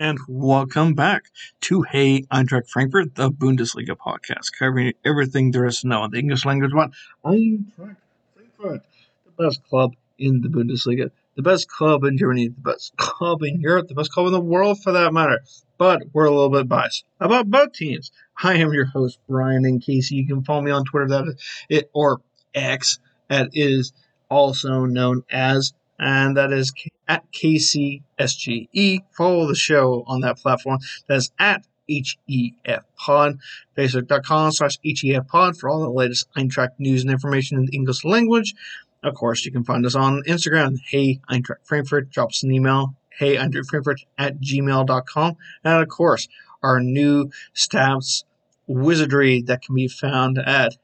and welcome back to Hey Eintracht Frankfurt, the Bundesliga podcast, covering everything there is to know in the English language about Eintracht Frankfurt, the best club in the Bundesliga, the best club in Germany, the best club in Europe, the best club in the world for that matter. But we're a little bit biased about both teams. I am your host, Brian and Casey. You can follow me on Twitter, that is it, or X, that is also known as and that is at KCSGE. Follow the show on that platform. That's at HEF Pod. Facebook.com slash HEF Pod for all the latest Eintracht news and information in the English language. Of course, you can find us on Instagram. Hey, Eintracht Frankfurt. Drop us an email. Hey, Eintracht Frankfurt at gmail.com. And of course, our new staff's wizardry that can be found at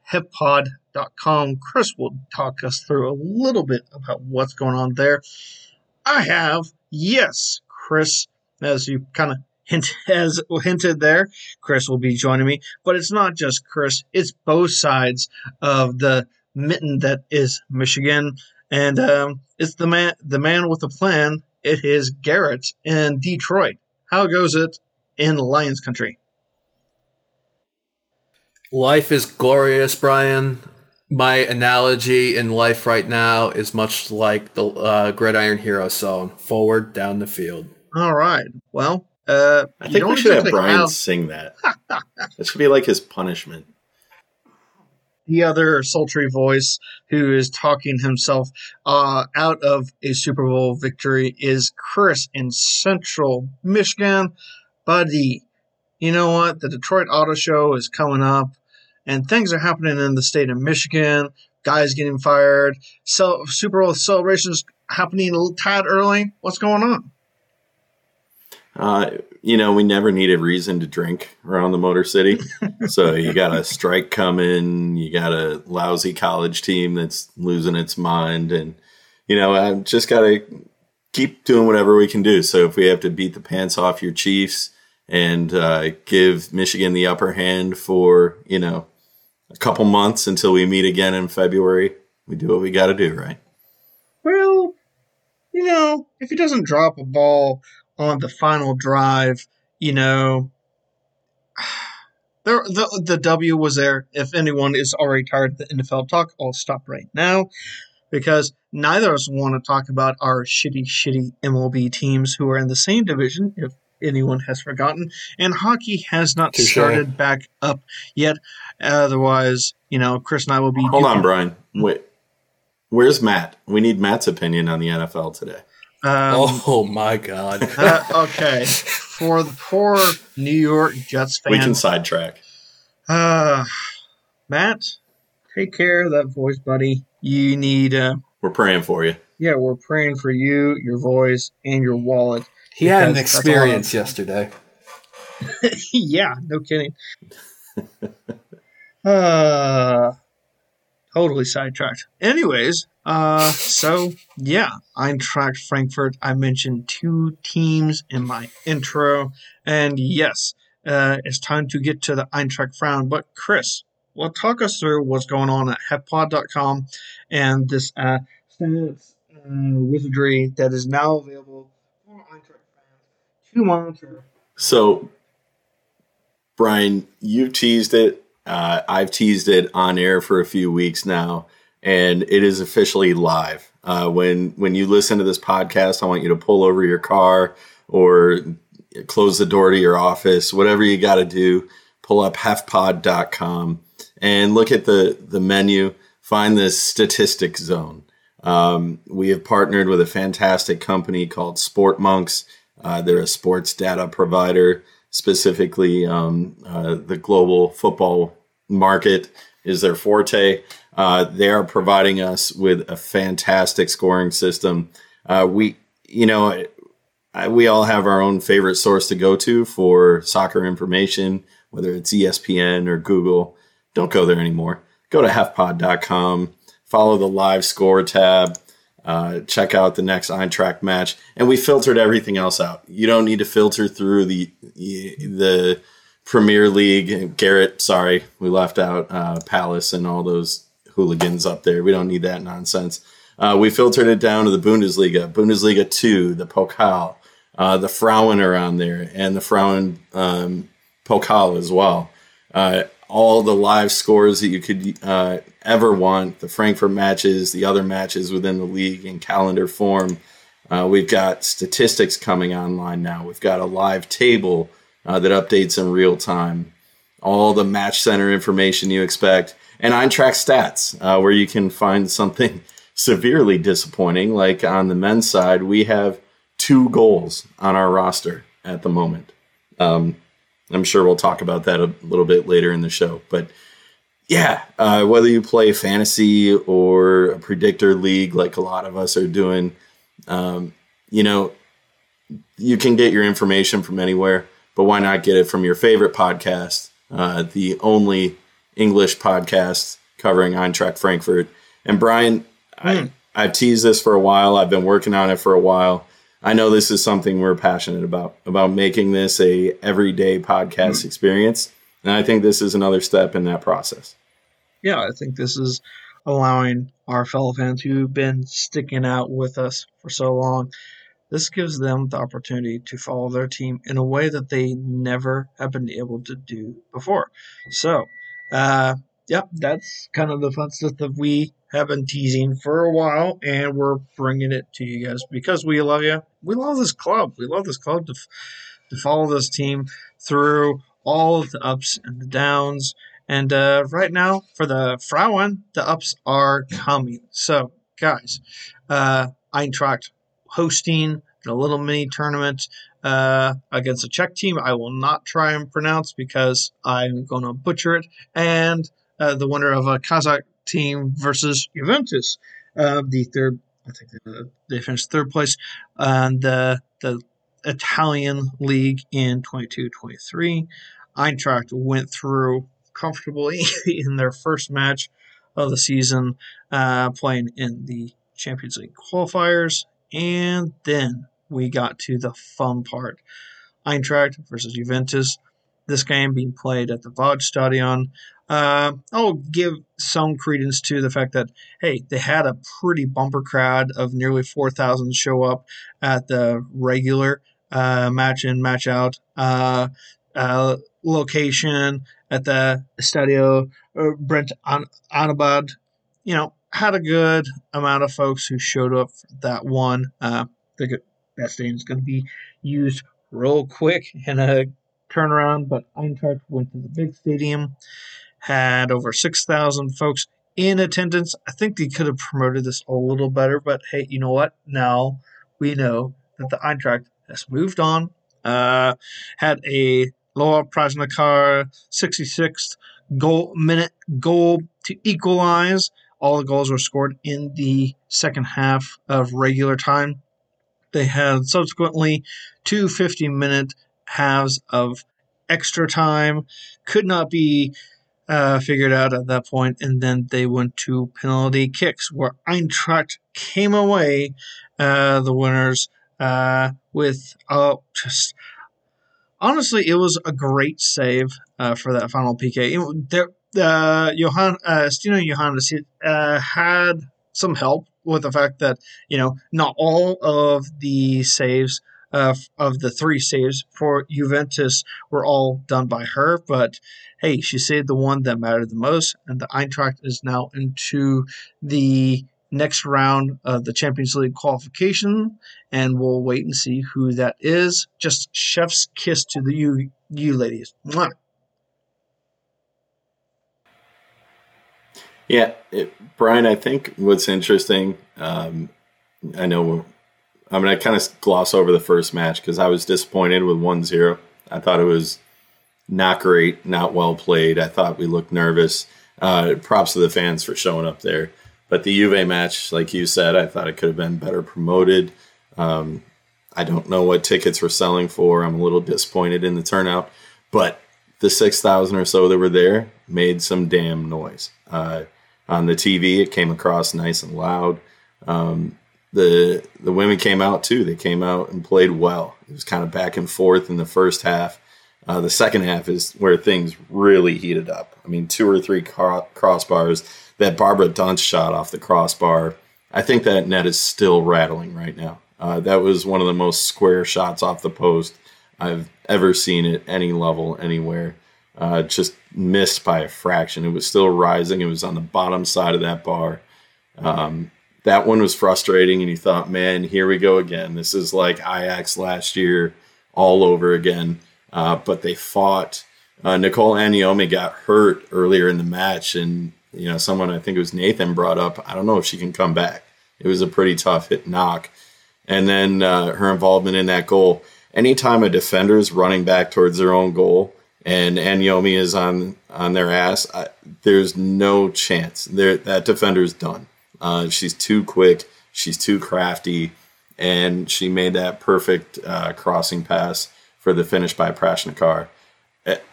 HEFpod.com Chris will talk us through a little bit about what's going on there. I have, yes, Chris, as you kind of hint has hinted there, Chris will be joining me. But it's not just Chris; it's both sides of the mitten that is Michigan, and um, it's the man, the man with the plan. It is Garret in Detroit. How goes it in Lions country? Life is glorious, Brian my analogy in life right now is much like the uh, Gridiron Hero song, "Forward Down the Field." All right. Well, uh, I think we should have Brian have... sing that. that should be like his punishment. The other sultry voice who is talking himself uh, out of a Super Bowl victory is Chris in Central Michigan. Buddy, you know what? The Detroit Auto Show is coming up and things are happening in the state of Michigan. Guys getting fired. So Super Bowl celebrations happening a tad early. What's going on? Uh, you know, we never need a reason to drink around the Motor City. so you got a strike coming. You got a lousy college team that's losing its mind, and you know, I've just got to keep doing whatever we can do. So if we have to beat the pants off your Chiefs and uh, give Michigan the upper hand for you know a couple months until we meet again in February. We do what we got to do, right? Well, you know, if he doesn't drop a ball on the final drive, you know, there the the W was there. If anyone is already tired of the NFL talk, I'll stop right now because neither of us want to talk about our shitty, shitty MLB teams who are in the same division. If anyone has forgotten. And hockey has not Touché. started back up yet. Otherwise, you know, Chris and I will be. Hold on, Brian. Wait. Where's Matt? We need Matt's opinion on the NFL today. Um, oh my God. uh, okay. For the poor New York Jets fan. We can sidetrack. Uh, Matt, take care of that voice, buddy. You need. Uh, we're praying for you. Yeah, we're praying for you, your voice, and your wallet. He had an experience yesterday. yeah, no kidding. uh, totally sidetracked. Anyways, uh, so yeah, Eintracht Frankfurt. I mentioned two teams in my intro, and yes, uh, it's time to get to the Eintracht Frauen. But Chris, well, talk us through what's going on at HEFpod.com and this uh, sentence uh, wizardry that is now available to monitor. So, Brian, you teased it. Uh, I've teased it on air for a few weeks now, and it is officially live. Uh, when when you listen to this podcast, I want you to pull over your car or close the door to your office, whatever you got to do. Pull up hefpod.com and look at the the menu. Find the statistics zone. Um, we have partnered with a fantastic company called Sportmonks. Uh, they're a sports data provider, specifically um, uh, the global football market is their forte. Uh, they are providing us with a fantastic scoring system. Uh, we, you know, we all have our own favorite source to go to for soccer information, whether it's ESPN or Google. Don't go there anymore. Go to hefpod.com, follow the live score tab uh, check out the next Eintracht match, and we filtered everything else out. You don't need to filter through the the Premier League. Garret, sorry, we left out uh, Palace and all those hooligans up there. We don't need that nonsense. Uh, we filtered it down to the Bundesliga, Bundesliga two, the Pokal, Uh, the Frauen are on there, and the Frauen um, Pokal as well. All the live scores that you could uh, ever want, the Frankfurt matches, the other matches within the league in calendar form. Uh, we've got statistics coming online now. We've got a live table uh, that updates in real time. All the match center information you expect, and Eintracht stats, uh, where you can find something severely disappointing. Like on the men's side, we have two goals on our roster at the moment. Um, I'm sure we'll talk about that a little bit later in the show. But yeah, uh, whether you play fantasy or a predictor league like a lot of us are doing, um, you know, you can get your information from anywhere, but why not get it from your favorite podcast, uh, the only English podcast covering Eintracht Frankfurt. And Brian, mm. I, hmm. I've teased this for a while. I've been working on it for a while. I know this is something we're passionate about about making this a everyday podcast mm-hmm. experience, and I think this is another step in that process. Yeah, I think this is allowing our fellow fans who've been sticking out with us for so long. This gives them the opportunity to follow their team in a way that they never have been able to do before. So, uh, yeah, that's kind of the fun stuff that we have been teasing for a while, and we're bringing it to you guys because we love you. We love this club. We love this club to, to follow this team through all of the ups and the downs. And uh, right now, for the Frauen, the ups are coming. So, guys, uh, Eintracht hosting the little mini tournament uh, against a Czech team. I will not try and pronounce because I'm going to butcher it. And uh, the winner of a Kazakh team versus Juventus, uh, the third. I think they, finished third place on the the Italian league in 22-23. Eintracht went through comfortably in their first match of the season, uh, playing in the Champions League qualifiers, and then we got to the fun part: Eintracht versus Juventus. This game being played at the Waldstadion. Uh, I'll give some credence to the fact that hey, they had a pretty bumper crowd of nearly four thousand show up at the regular uh, match in match out uh, uh location at the Estadio uh, Brent Anabad. You know, had a good amount of folks who showed up for that one. Uh, the that stadium is going to be used real quick in a turnaround, but Eintracht went to the big stadium had over 6,000 folks in attendance. I think they could have promoted this a little better, but hey, you know what? Now we know that the Eintracht has moved on. Uh, had a Lara Prasnikar 66th goal minute goal to equalize. All the goals were scored in the second half of regular time. They had subsequently two 50 minute halves of extra time. Could not be uh, figured out at that point, and then they went to penalty kicks, where Eintracht came away uh, the winners uh, with uh, just honestly, it was a great save uh, for that final PK. It, there, uh, Johan uh, Stina Johannes had some help with the fact that you know not all of the saves uh, of the three saves for Juventus were all done by her, but hey, she saved the one that mattered the most, and the Eintracht is now into the next round of the Champions League qualification, and we'll wait and see who that is. Just chef's kiss to the you, you ladies. Mwah. Yeah, it, Brian, I think what's interesting, um, I know I'm I kind of gloss over the first match because I was disappointed with 1 0. I thought it was not great, not well played. I thought we looked nervous. Uh, props to the fans for showing up there. But the Juve match, like you said, I thought it could have been better promoted. Um, I don't know what tickets were selling for. I'm a little disappointed in the turnout, but the 6,000 or so that were there made some damn noise. Uh, on the TV, it came across nice and loud. Um, the the women came out too. They came out and played well. It was kind of back and forth in the first half. Uh, the second half is where things really heated up. I mean, two or three crossbars. That Barbara Dunst shot off the crossbar. I think that net is still rattling right now. Uh, that was one of the most square shots off the post I've ever seen at any level anywhere. Uh, just missed by a fraction. It was still rising. It was on the bottom side of that bar. Um, that one was frustrating, and you thought, man, here we go again. This is like Ajax last year all over again. Uh, but they fought. Uh, Nicole Anyomi got hurt earlier in the match, and you know, someone I think it was Nathan brought up. I don't know if she can come back. It was a pretty tough hit knock, and then uh, her involvement in that goal. Anytime a defender is running back towards their own goal and Anyomi is on on their ass, I, there's no chance. There, that defender's done. Uh, she's too quick. She's too crafty, and she made that perfect uh, crossing pass for the finish by Prasnikar.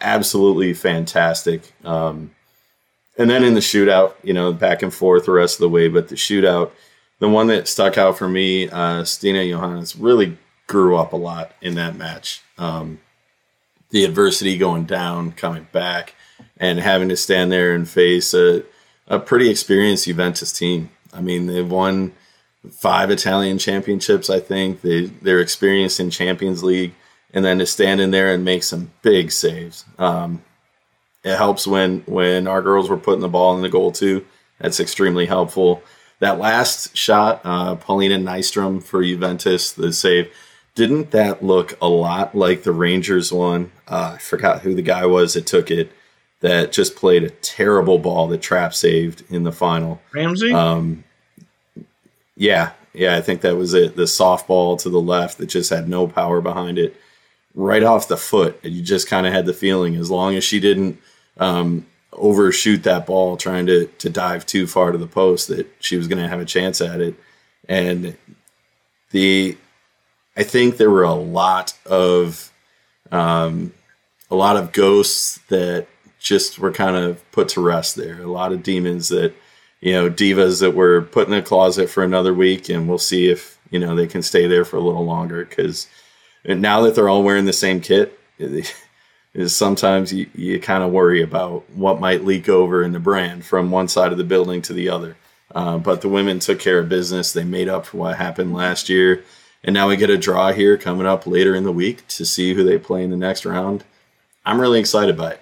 Absolutely fantastic. Um, and then in the shootout, you know, back and forth the rest of the way, but the shootout, the one that stuck out for me, uh, Stina Johannes really grew up a lot in that match. Um, the adversity going down, coming back, and having to stand there and face a, a pretty experienced Juventus team. I mean, they've won five Italian championships, I think. They, they're experienced in Champions League. And then to stand in there and make some big saves. Um, it helps when when our girls were putting the ball in the goal too. That's extremely helpful. That last shot, uh, Paulina Nystrom for Juventus, the save, didn't that look a lot like the Rangers one? Uh, I forgot who the guy was that took it. That just played a terrible ball that Trapp saved in the final. Ramsey. Um, yeah, yeah, I think that was it. The softball to the left that just had no power behind it, right off the foot. You just kind of had the feeling, as long as she didn't um, overshoot that ball trying to to dive too far to the post that she was going to have a chance at it. And the I think there were a lot of um, a lot of ghosts that just were kind of put to rest there. A lot of demons that you know divas that were put in a closet for another week, and we'll see if you know they can stay there for a little longer because now that they're all wearing the same kit is sometimes you, you kind of worry about what might leak over in the brand from one side of the building to the other. Uh, but the women took care of business. They made up for what happened last year. And now we get a draw here coming up later in the week to see who they play in the next round. I'm really excited by it.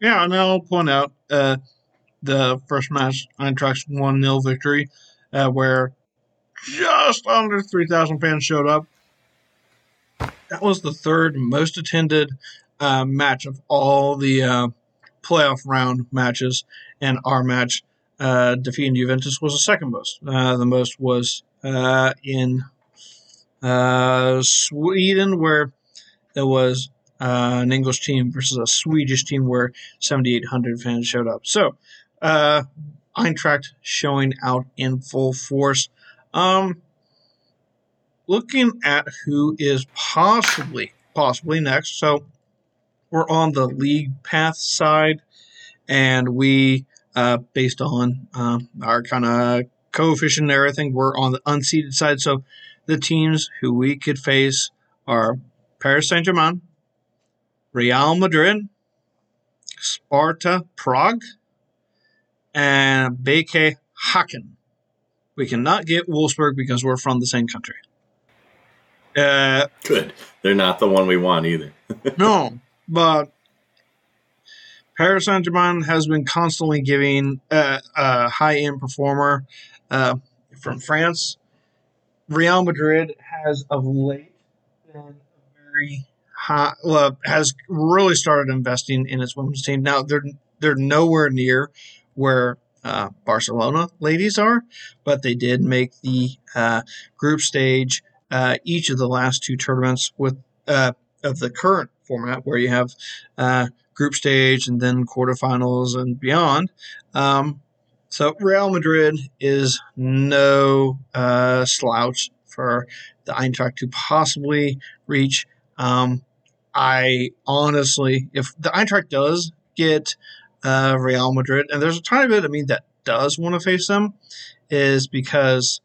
Yeah, and I'll point out uh, the first match, Eintracht's 1 0 victory, uh, where just under 3,000 fans showed up that was the third most attended uh, match of all the uh, playoff round matches, and our match uh, defeating Juventus was the second most. Uh, the most was uh, in uh, Sweden, where there was an English team versus a Swedish team where 7,800 fans showed up. So, Eintracht showing out in full force. Um, looking at who is possibly possibly next. So we're on the league path side, and we, uh, based on uh, our kind of coefficient and everything, we're on the unseeded side. So the teams who we could face are Paris Saint Germain, Real Madrid, Sparta Prague, and BK Häcken. We cannot get Wolfsburg because we're from the same country. Uh, Good. They're not the one we want either. no, but Paris Saint Germain has been constantly giving uh, a high end performer uh, from France. Real Madrid has of late been very high, well, has really started investing in its women's team. Now they're they're nowhere near where uh, Barcelona ladies are, but they did make the uh, group stage uh, each of the last two tournaments with uh, of the current format, where you have uh, group stage and then quarterfinals and beyond. Um, so Real Madrid is no uh, slouch for the Eintracht to possibly reach. Um, I honestly, if the Eintracht does get uh, Real Madrid, and there's a tiny bit, I mean, that does want to face them, is because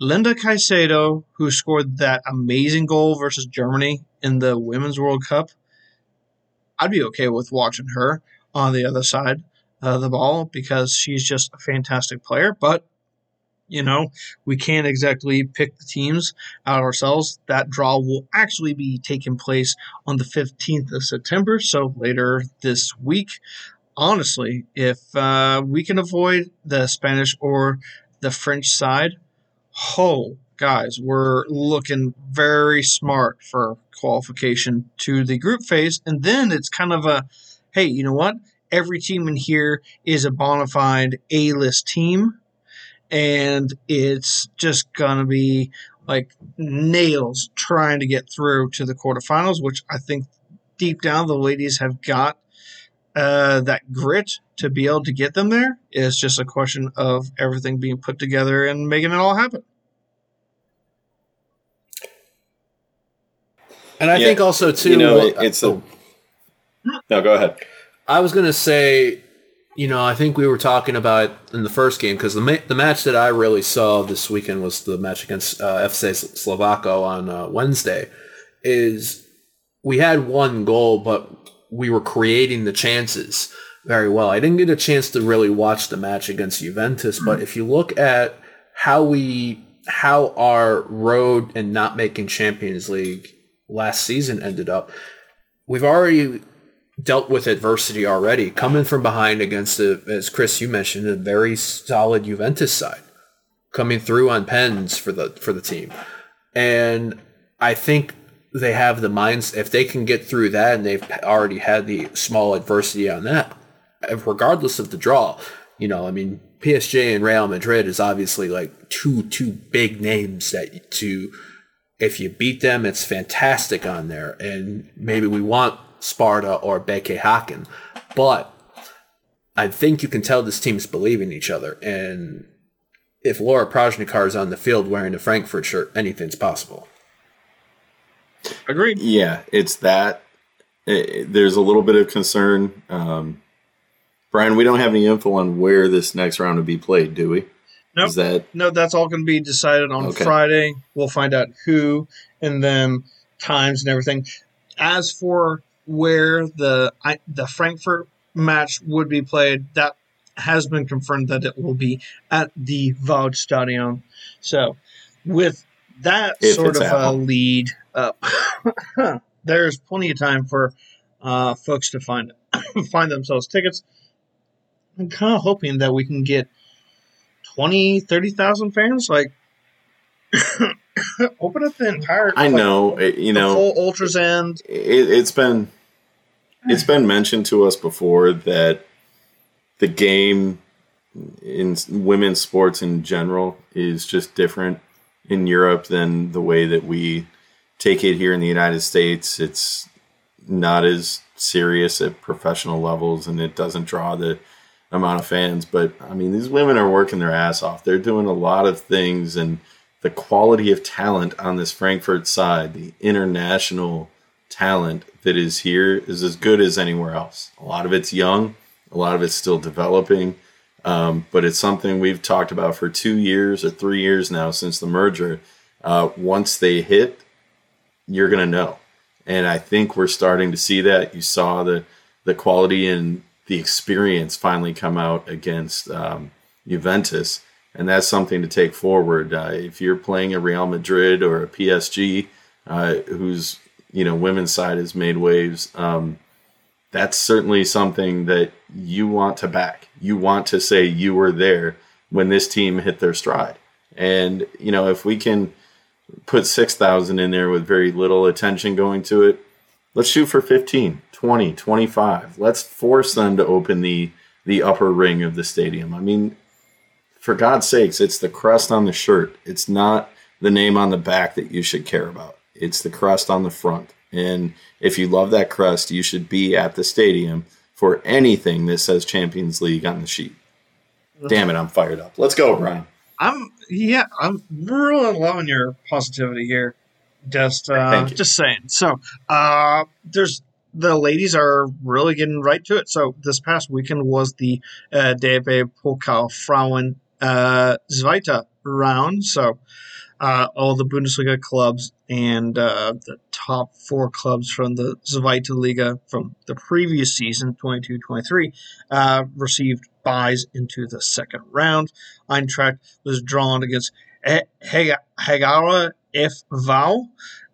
Linda Caicedo, who scored that amazing goal versus Germany in the Women's World Cup, I'd be okay with watching her on the other side of the ball because she's just a fantastic player. But you know, we can't exactly pick the teams out ourselves. That draw will actually be taking place on the 15th of September, so later this week. Honestly, if uh, we can avoid the Spanish or the French side, oh, guys, we're looking very smart for qualification to the group phase. And then it's kind of a hey, you know what? Every team in here is a bona fide A list team and it's just gonna be like nails trying to get through to the quarterfinals, which I think deep down the ladies have got uh, that grit to be able to get them there is just a question of everything being put together and making it all happen. And I Yeah, think also too, you know, it- it's a. No, go ahead. I was gonna say, you know, I think we were talking about in the first game because the ma- the match that I really saw this weekend was the match against uh, FC Slovacko on uh, Wednesday. Is we had one goal, but we were creating the chances very well. I didn't get a chance to really watch the match against Juventus, but if you look at how we how our road and not making Champions League last season ended up, we've already dealt with adversity already, coming from behind against a, as Chris you mentioned, a very solid Juventus side, coming through on pens for the for the team, and I think they have the minds if they can get through that, and they've already had the small adversity on that, regardless of the draw. You know, I mean, PSG and Real Madrid is obviously like two two big names that to if you beat them, it's fantastic on there. And maybe we want Sparta or BK Häcken. But I think you can tell this team's believing each other. And if Laura Prasnikar is on the field wearing a Frankfurt shirt, anything's possible. Agreed. Yeah, it's that. eh, There's a little bit of concern. Um, Brian, we don't have any info on where this next round will be played, do we? Nope. That No, that's all going to be decided on Okay. Friday. We'll find out who and then times and everything. As for where the I, the Frankfurt match would be played, that has been confirmed that it will be at the Waldstadion. So, with that If sort of at a lead up, there's plenty of time for uh, folks to find find themselves tickets. I'm kind of hoping that we can get 20, 30,000 fans. Like, open up the entire. I like, know, eh, you know, full ultras end. it, it's been it's been mentioned to us before that the game in women's sports in general is just different in Europe than the way that we take it here in the United States. It's not as serious at professional levels and it doesn't draw the amount of fans. But I mean, these women are working their ass off. They're doing a lot of things and the quality of talent on this Frankfurt side, the international talent that is here is as good as anywhere else. A lot of it's young, a lot of it's still developing, um, but it's something we've talked about for two years or three years now since the merger. Uh, once they hit, you're going to know. And I think we're starting to see that. You saw the, the quality and the experience finally come out against um, Juventus. And that's something to take forward. Uh, if you're playing a Real Madrid or a PSG, uh, whose you know women's side has made waves, um, that's certainly something that you want to back. You want to say you were there when this team hit their stride. And you know if we can put 6,000 in there with very little attention going to it, let's shoot for 15, 20, 25. Let's force them to open the the upper ring of the stadium. I mean, for God's sakes, it's the crust on the shirt. It's not the name on the back that you should care about. It's the crust on the front. And if you love that crust, you should be at the stadium for anything that says Champions League on the sheet. Damn it, I'm fired up. Let's go, Brian. I'm yeah, I'm really loving your positivity here. Just uh, just saying. So uh, there's the ladies are really getting right to it. So this past weekend was the uh, DB Pokal Frauen uh, Zweite round. So uh, all the Bundesliga clubs and uh, the top four clubs from the Zweite Liga from the previous season, 22-23, uh, received buys into the second round. Eintracht was drawn against Hagara FV,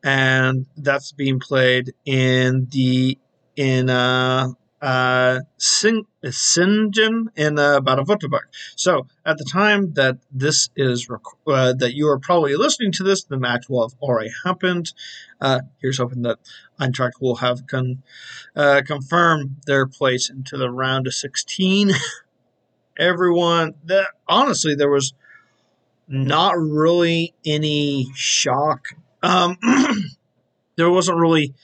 and that's being played in the in uh, uh, in uh, Baden-Württemberg. So at the time that this is rec- uh, that you are probably listening to this, the match will have already happened. Uh, here's hoping that Eintracht will have con- uh, confirmed their place into the round of 16. Everyone, that honestly, there was not really any shock. Um, there wasn't really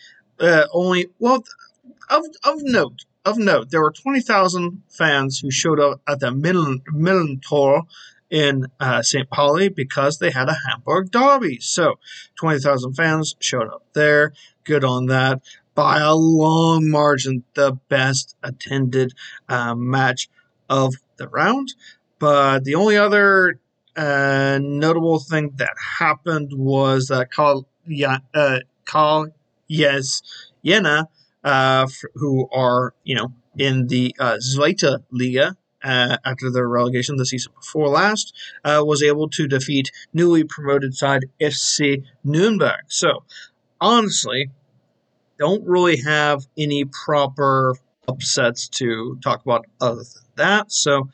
uh, only well of of note of note, there were 20,000 fans who showed up at the Millerntor in uh, St. Pauli because they had a Hamburg derby. So 20,000 fans showed up there. Good on that. By a long margin, the best attended uh, match of the round. But the only other uh, notable thing that happened was that Carl, uh, Carl Zeiss Jena uh, who are, you know, in the uh, Zweite Liga uh, after their relegation the season before last, uh, was able to defeat newly promoted side FC Nuremberg. So, honestly, don't really have any proper upsets to talk about other than that. So,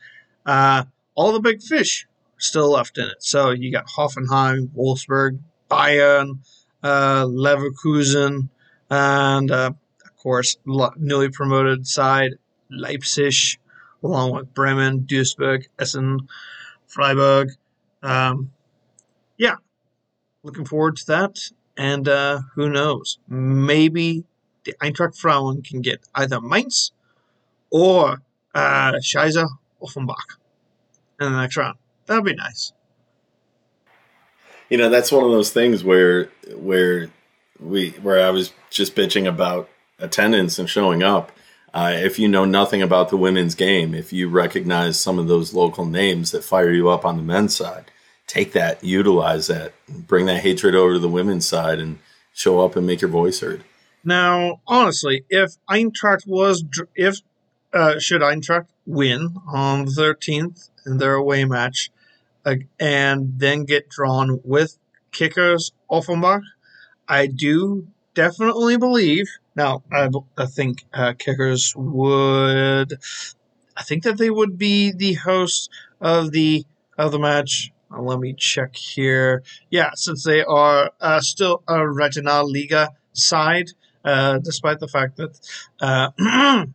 uh, all the big fish still left in it. So, you got Hoffenheim, Wolfsburg, Bayern, uh, Leverkusen, and uh, course, newly promoted side Leipzig, along with Bremen, Duisburg, Essen, Freiburg. Um, yeah, looking forward to that. And uh, who knows? Maybe the Eintracht Frauen can get either Mainz or uh, Scheiße Offenbach in the next round. That'd be nice. You know, that's one of those things where where we where I was just bitching about attendance and showing up. Uh, if you know nothing about the women's game, if you recognize some of those local names that fire you up on the men's side, take that, utilize that, bring that hatred over to the women's side, and show up and make your voice heard. Now, honestly, if Eintracht was, if uh, should Eintracht win on the 13th in their away match, uh, and then get drawn with kickers Offenbach, I do definitely believe now, I, I think uh, kickers would. I think that they would be the host of the of the match. Uh, let me check here. Yeah, since they are uh, still a Regionalliga side, uh, despite the fact that, uh,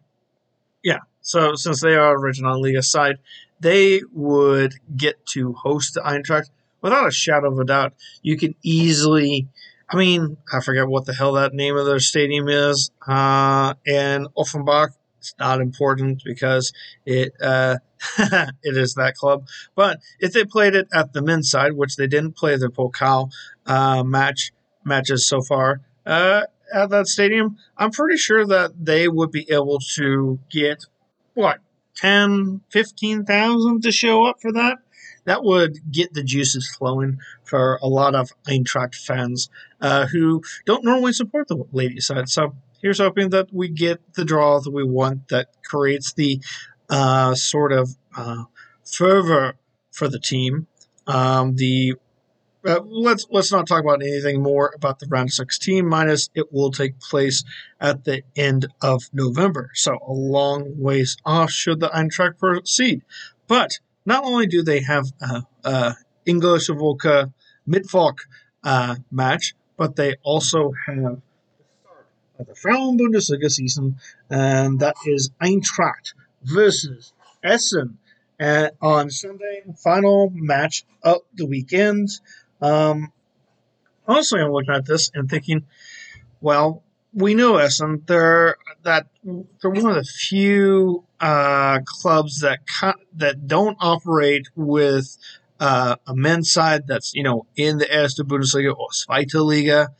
yeah, so since they are a Regionalliga side, they would get to host the Eintracht without a shadow of a doubt. You can easily I mean, I forget what the hell that name of their stadium is. Uh, and Offenbach, it's not important because it uh, it is that club. But if they played it at the men's side, which they didn't play their Pokal uh, match matches so far uh, at that stadium, I'm pretty sure that they would be able to get what 10, 15,000 to show up for that that would get the juices flowing for a lot of Eintracht fans uh, who don't normally support the ladies side. So here's hoping that we get the draw that we want that creates the uh, sort of uh, fervor for the team. Um, the uh, let's let's not talk about anything more about the round 16 minus it will take place at the end of November. So a long ways off should the Eintracht proceed. But not only do they have a, a English Volca Midfolk uh, match, but they also have the Frauen Bundesliga season, and that is Eintracht versus Essen uh, on Sunday, final match of the weekend. Um, honestly, I'm looking at this and thinking, well, we know Essen. They're that they're one of the few uh, clubs that that don't operate with uh, a men's side that's you know in the Erste Bundesliga or Zweite Liga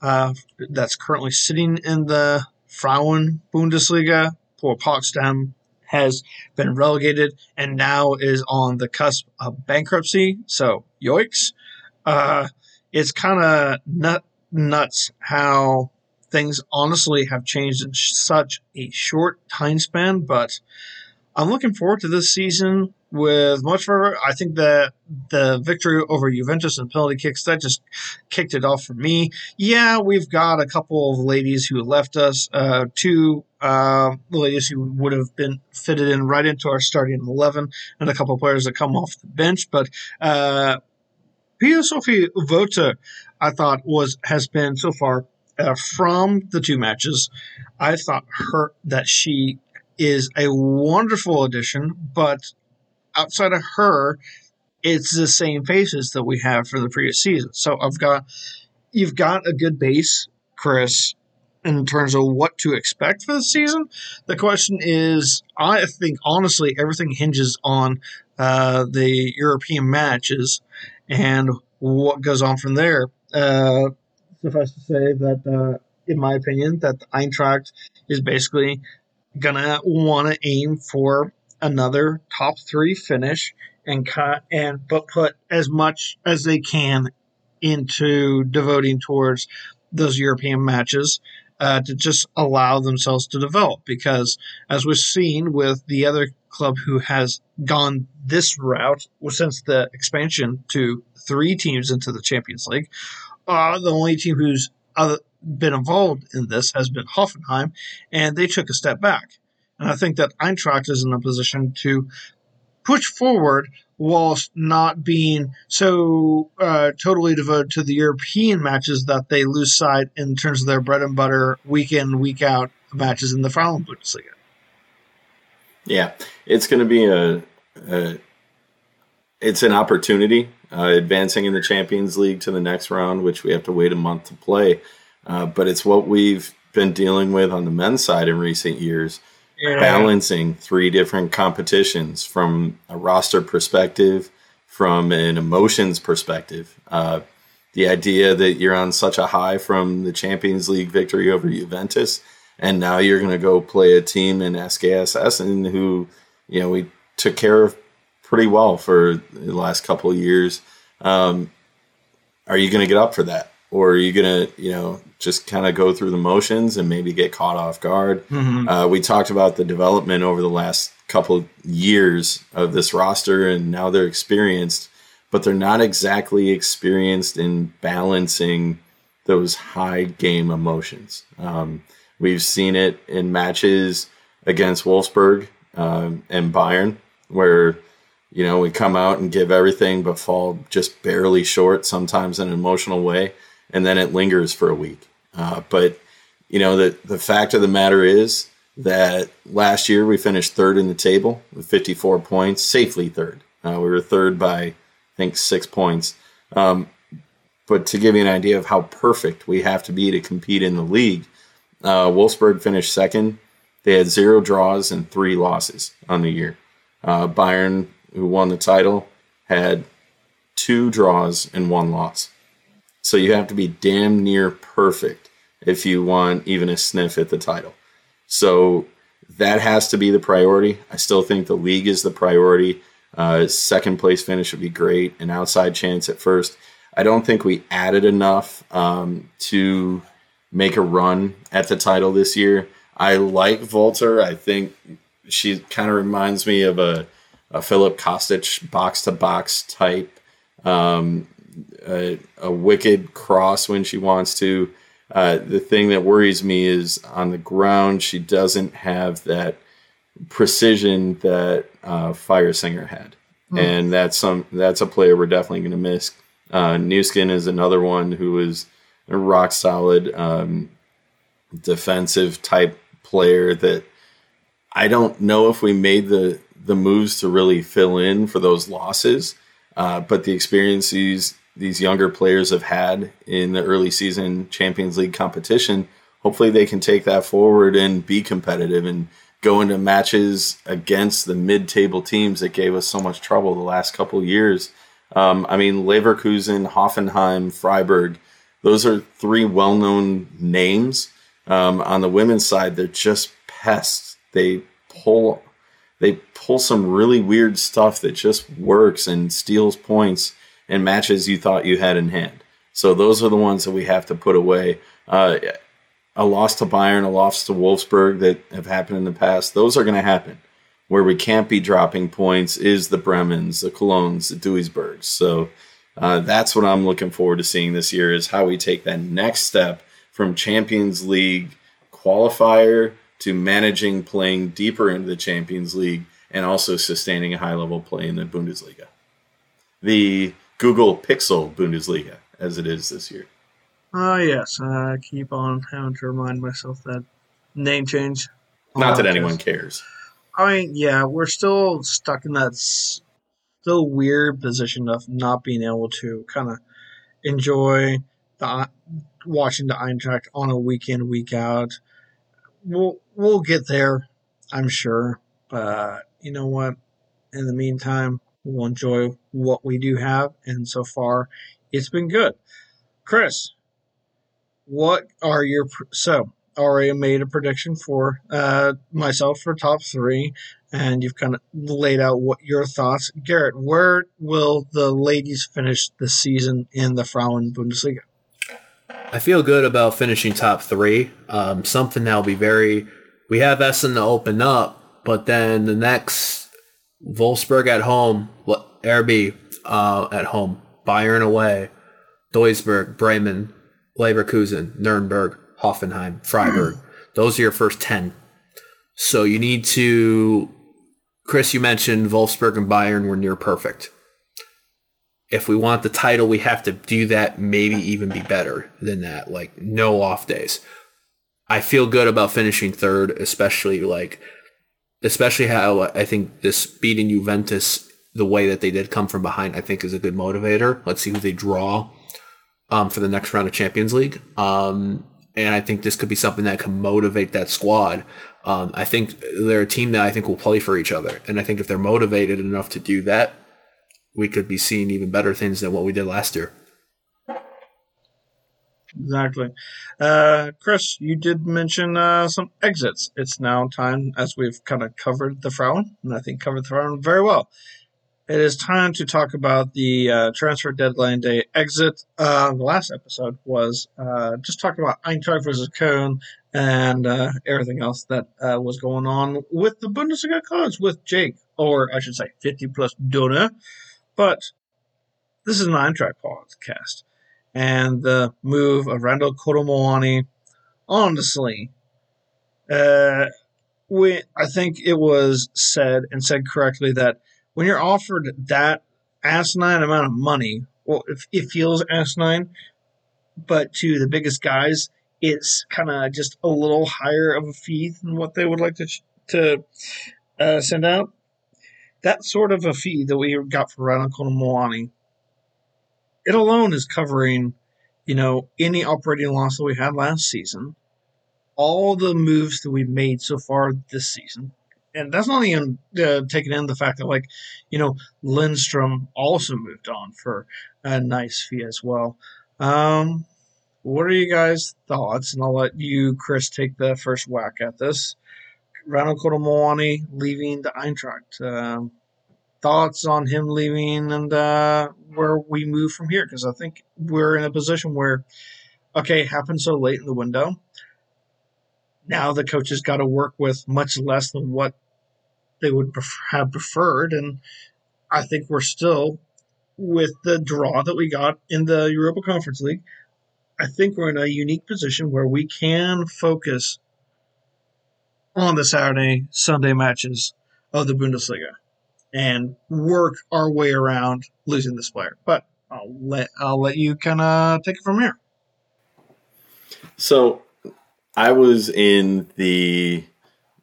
uh, that's currently sitting in the Frauen Bundesliga. Poor Potsdam has been relegated and now is on the cusp of bankruptcy. So yoiks. Uh, it's kind of nut nuts how things honestly have changed in such a short time span. But I'm looking forward to this season with much fervor. I think that the victory over Juventus and penalty kicks that just kicked it off for me. Yeah, we've got a couple of ladies who left us. Uh, two uh, ladies who would have been fitted in right into our starting eleven, and a couple of players that come off the bench. But uh, Pia Sophie Wolter, I thought was has been so far uh, from the two matches. I thought her that she is a wonderful addition, but outside of her, it's the same faces that we have for the previous season. So I've got you've got a good base, Chris, in terms of what to expect for the season. The question is, I think honestly, everything hinges on uh, the European matches and what goes on from there. Uh, suffice to say that, uh, in my opinion, that Eintracht is basically gonna want to aim for another top three finish and cut and but put as much as they can into devoting towards those European matches uh, to just allow themselves to develop. Because as we've seen with the other club who has gone this route since the expansion to three teams into the Champions League, uh, the only team who's other, been involved in this has been Hoffenheim, and they took a step back. And I think that Eintracht is in a position to push forward whilst not being so uh, totally devoted to the European matches that they lose sight in terms of their bread and butter week in, week out matches in the Frauen Bundesliga. Yeah, it's going to be a, a, it's an opportunity uh, advancing in the Champions League to the next round, which we have to wait a month to play. Uh, but it's what we've been dealing with on the men's side in recent years yeah. balancing three different competitions from a roster perspective, from an emotions perspective. Uh, the idea that you're on such a high from the Champions League victory over Juventus, and now you're going to go play a team in SGS and who, you know, we took care of pretty well for the last couple of years. Um, are you going to get up for that? or are you gonna you know just kind of go through the motions and maybe get caught off guard mm-hmm. uh, we talked about the development over the last couple years of this roster and now they're experienced but they're not exactly experienced in balancing those high game emotions um, we've seen it in matches against wolfsburg um, and bayern where you know we come out and give everything but fall just barely short sometimes in an emotional way and then it lingers for a week. Uh, but you know the the fact of the matter is that last year we finished third in the table with 54 points, safely third. Uh, we were third by I think six points. Um, but to give you an idea of how perfect we have to be to compete in the league, uh, Wolfsburg finished second. They had zero draws and three losses on the year. Uh, Bayern, who won the title, had two draws and one loss. So you have to be damn near perfect if you want even a sniff at the title. So that has to be the priority. I still think the league is the priority. Uh, second place finish would be great. An outside chance at first. I don't think we added enough um, to make a run at the title this year. I like Wolter. I think she kind of reminds me of a, a Filip Kostic box to box type. Um, a, a wicked cross when she wants to. Uh, the thing that worries me is on the ground, she doesn't have that precision that uh, Feiersinger had, mm. and that's some that's a player we're definitely going to miss. Uh, Nüsken is another one who is a rock solid um, defensive type player that I don't know if we made the the moves to really fill in for those losses, uh, but the experiences these younger players have had in the early season Champions League competition. Hopefully, they can take that forward and be competitive and go into matches against the mid-table teams that gave us so much trouble the last couple years. Um, I mean, Leverkusen, Hoffenheim, Freiburg; those are three well-known names. Um, on the women's side, they're just pests. They pull, they pull some really weird stuff that just works and steals points and matches you thought you had in hand. So those are the ones that we have to put away. Uh, a loss to Bayern, a loss to Wolfsburg that have happened in the past, those are going to happen. Where we can't be dropping points is the Bremens, the Colognes, the Duisburgs. So uh, that's what I'm looking forward to seeing this year is how we take that next step from Champions League qualifier to managing playing deeper into the Champions League and also sustaining a high level play in the Bundesliga. The Google Pixel Bundesliga, as it is this year. Oh, yes. I keep on having to remind myself that name change. Not that oh, anyone cares. I mean, yeah, we're still stuck in that still weird position of not being able to kind of enjoy the watching the Eintracht on a week in week out. We'll we'll get there, I'm sure. But you know what? In the meantime, we'll enjoy what we do have, and so far, it's been good. Chris, what are your so? Already made a prediction for uh, myself for top three, and you've kind of laid out what your thoughts. Garrett, where will the ladies finish the season in the Frauen Bundesliga? I feel good about finishing top three. Um, something that'll be very. We have Essen to open up, but then the next Wolfsburg at home, RB uh, at home, Bayern away, Duisburg, Bremen, Leverkusen, Nuremberg, Hoffenheim, Freiburg. Those are your first 10. So you need to, Chris, you mentioned Wolfsburg and Bayern were near perfect. If we want the title, we have to do that, maybe even be better than that. Like, no off days. I feel good about finishing third, especially like, especially how I think this beating Juventus the way that they did come from behind, I think is a good motivator. Let's see who they draw um, for the next round of Champions League. Um, and I think this could be something that can motivate that squad. Um, I think they're a team that I think will play for each other, and I think if they're motivated enough to do that, we could be seeing even better things than what we did last year. Exactly. Uh, Chris, you did mention uh, some exits. It's now time, as we've kind of covered the Frauen, and I think covered the Frauen very well it is time to talk about the uh, transfer deadline day exit. Uh, the last episode was uh, just talking about Eintracht versus Köln and uh, everything else that was going on with the Bundesliga clubs with Jake, or I should say 50 plus Donor. But this is an Eintracht podcast. And the move of Randall Kolo honestly, uh, we, I think it was said and said correctly that when you're offered that asinine amount of money, well, it, it feels asinine, but to the biggest guys, it's kind of just a little higher of a fee than what they would like to to uh, send out. That sort of a fee that we got for Randall Muani, it alone is covering, you know, any operating loss that we had last season, all the moves that we've made so far this season, and that's not even uh, taking in the fact that like you know Lindstrom also moved on for a nice fee as well. Um, what are you guys' thoughts? And I'll let you, Chris, take the first whack at this. Rano Kolo Muani leaving the Eintracht. Uh, thoughts on him leaving and uh, where we move from here? Because I think we're in a position where, okay, it happened so late in the window now the coaches got to work with much less than what they would have preferred. And I think we're still, with the draw that we got in the Europa Conference League, I think we're in a unique position where we can focus on the Saturday, Sunday matches of the Bundesliga and work our way around losing this player. But I'll let I'll let you kind of take it from here. So I was in the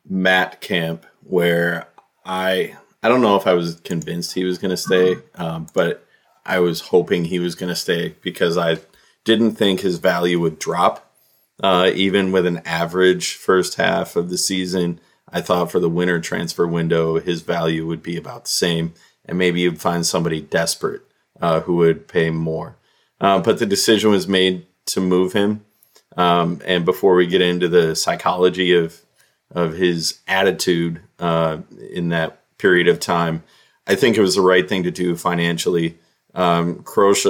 Matt camp where I I don't know if I was convinced he was going to stay, um, but I was hoping he was going to stay because I didn't think his value would drop, uh, even with an average first half of the season. I thought for the winter transfer window, his value would be about the same, and maybe you'd find somebody desperate uh, who would pay more. Uh, but the decision was made to move him um, and before we get into the psychology of of his attitude uh, in that period of time, I think it was the right thing to do financially. um,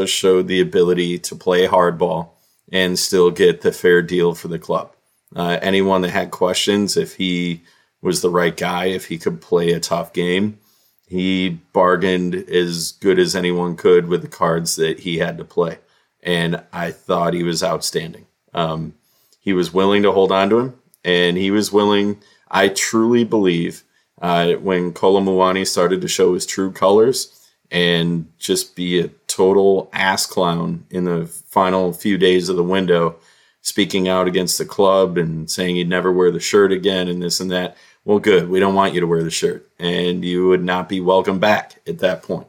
showed the ability to play hardball and still get the fair deal for the club. Uh, anyone that had questions if he was the right guy, if he could play a tough game, he bargained as good as anyone could with the cards that he had to play. And I thought he was outstanding. Um, he was willing to hold on to him, and he was willing, I truly believe, uh, when Kolo Muani started to show his true colors and just be a total ass clown in the final few days of the window, speaking out against the club and saying he'd never wear the shirt again and this and that. Well, good. We don't want you to wear the shirt, and you would not be welcome back at that point.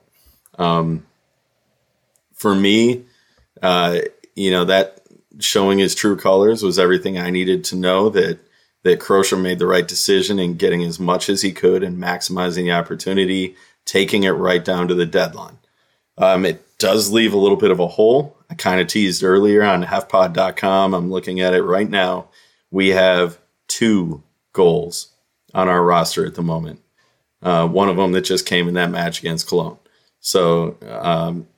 Um, for me, uh, you know that showing his true colors was everything I needed to know that that Krösche made the right decision in getting as much as he could and maximizing the opportunity, taking it right down to the deadline. Um, it does leave a little bit of a hole. I kind of teased earlier on hefpod.com. I'm looking at it right now. We have two goals on our roster at the moment. Uh, one of them that just came in that match against Cologne. So, um,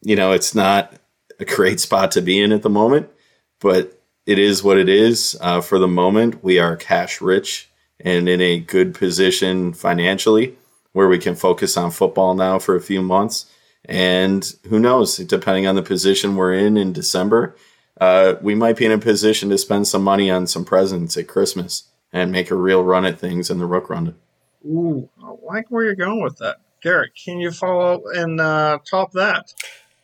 you know, it's not a great spot to be in at the moment, but it is what it is. Uh, for the moment, we are cash rich and in a good position financially where we can focus on football now for a few months. And who knows, depending on the position we're in in December, uh, we might be in a position to spend some money on some presents at Christmas and make a real run at things in the Rückrunde. Ooh, I like where you're going with that. Garrett, can you follow up and uh, top that?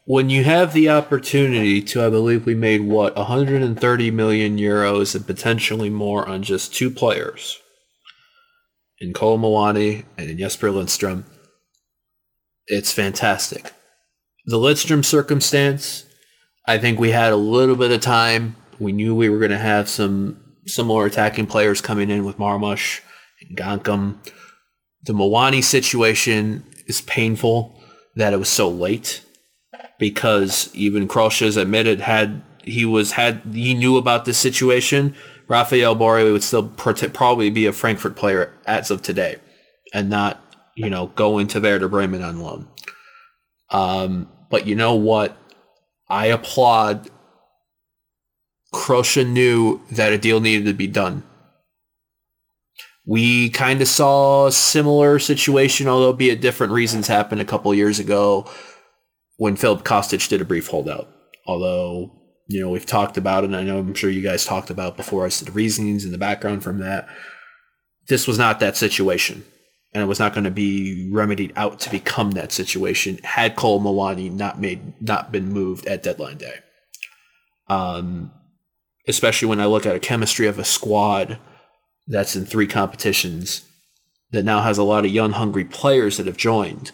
When you have the opportunity to, I believe we made what 130 million euros and potentially more on just two players, in Kolo Muani and in Jesper Lindstrom, it's fantastic. The Lindstrom circumstance, I think we had a little bit of time. We knew we were going to have some similar attacking players coming in with Marmoush and Nkounkou. The Muani situation is painful that it was so late because even Krösche's admitted had he was had he knew about this situation, Rafael Borré would still probably be a Frankfurt player as of today, and not you know go into Werder Bremen on loan. Um, but you know what? I applaud Krösche knew that a deal needed to be done. We kind of saw a similar situation, although be it different reasons, happen a couple years ago when Filip Kostic did a brief holdout. Although, you know, we've talked about it, and I know I'm sure you guys talked about before said the reasonings and the background from that. This was not that situation. And it was not going to be remedied out to become that situation had Kolo Muani not made not been moved at deadline day. Um, especially when I look at a chemistry of a squad that's in three competitions that now has a lot of young, hungry players that have joined.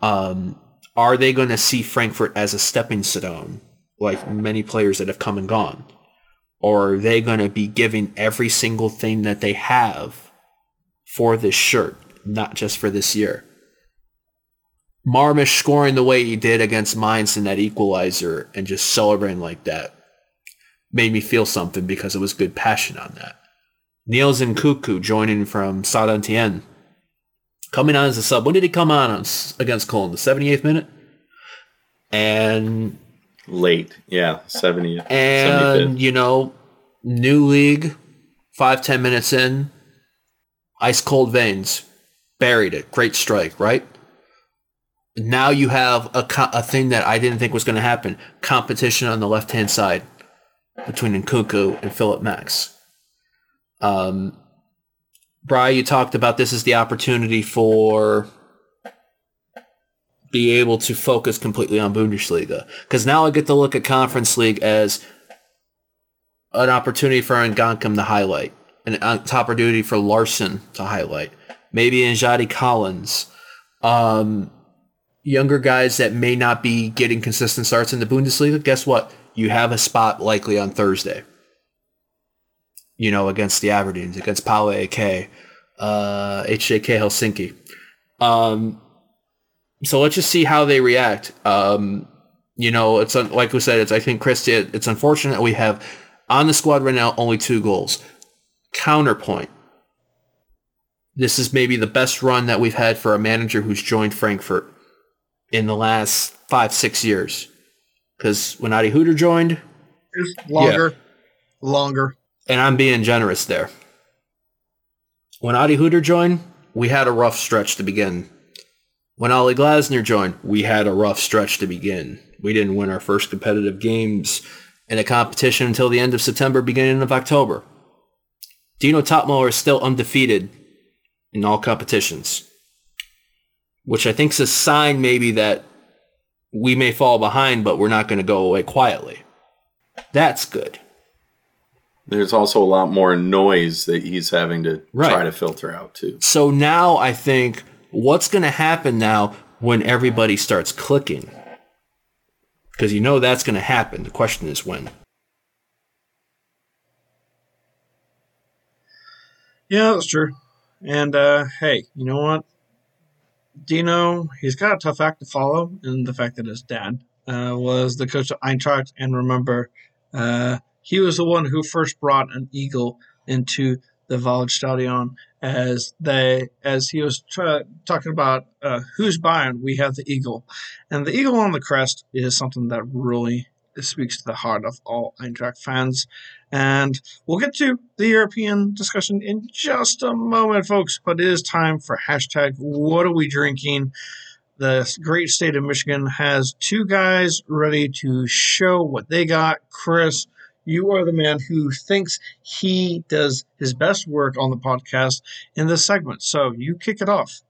Um, are they going to see Frankfurt as a stepping stone, like many players that have come and gone? Or are they going to be giving every single thing that they have for this shirt, not just for this year? Marmoush scoring the way he did against Mainz in that equalizer and just celebrating like that made me feel something because it was good passion on that. Niels Nkounkou joining from Saint coming on as a sub. When did he come on, on against Cologne? The 78th minute? And late, yeah, 70. And 75th. you know, new league, five ten minutes in, ice cold veins, buried it. Great strike, right? Now you have a, a thing that I didn't think was going to happen: competition on the left hand side between Nkounkou and Philip Max. Um, Bry, you talked about this as the opportunity for be able to focus completely on Bundesliga. Because now I get to look at Conference League as an opportunity for Ngankam to highlight, an opportunity for Larsson to highlight, maybe Nnamdi Collins, um, younger guys that may not be getting consistent starts in the Bundesliga. Guess what? You have a spot likely on Thursday. You know, against the Aberdeens, against PAOK, uh, HJK Helsinki. Um, so let's just see how they react. Um, you know, it's un- like we said. It's I think Chris. It's unfortunate we have on the squad right now only two goals. Counterpoint. This is maybe the best run that we've had for a manager who's joined Frankfurt in the last five, six years. Because when Adi Hütter joined, It's longer, longer. and I'm being generous there. When Adi Hütter joined, we had a rough stretch to begin. When Ollie Glasner joined, we had a rough stretch to begin. We didn't win our first competitive games in a competition until the end of September, beginning of October. Dino Toppmöller is still undefeated in all competitions, which I think is a sign maybe that we may fall behind, but we're not going to go away quietly. That's good. There's also a lot more noise that he's having to Right. try to filter out too. So now I think what's going to happen now when everybody starts clicking? Because you know that's going to happen. The question is when. Yeah, that's true. And uh, hey, you know what? Dino, he's got a tough act to follow, and the fact that his dad uh, was the coach of Eintracht, and remember, uh, he was the one who first brought an eagle into the Waldstadion as they as he was tra- talking about uh, who's buying. We have the eagle, and the eagle on the crest is something that really speaks to the heart of all Eintracht fans. And we'll get to the European discussion in just a moment, folks. But it is time for hashtag What Are We Drinking? The great state of Michigan has two guys ready to show what they got. Chris, you are the man who thinks he does his best work on the podcast in this segment. So you kick it off.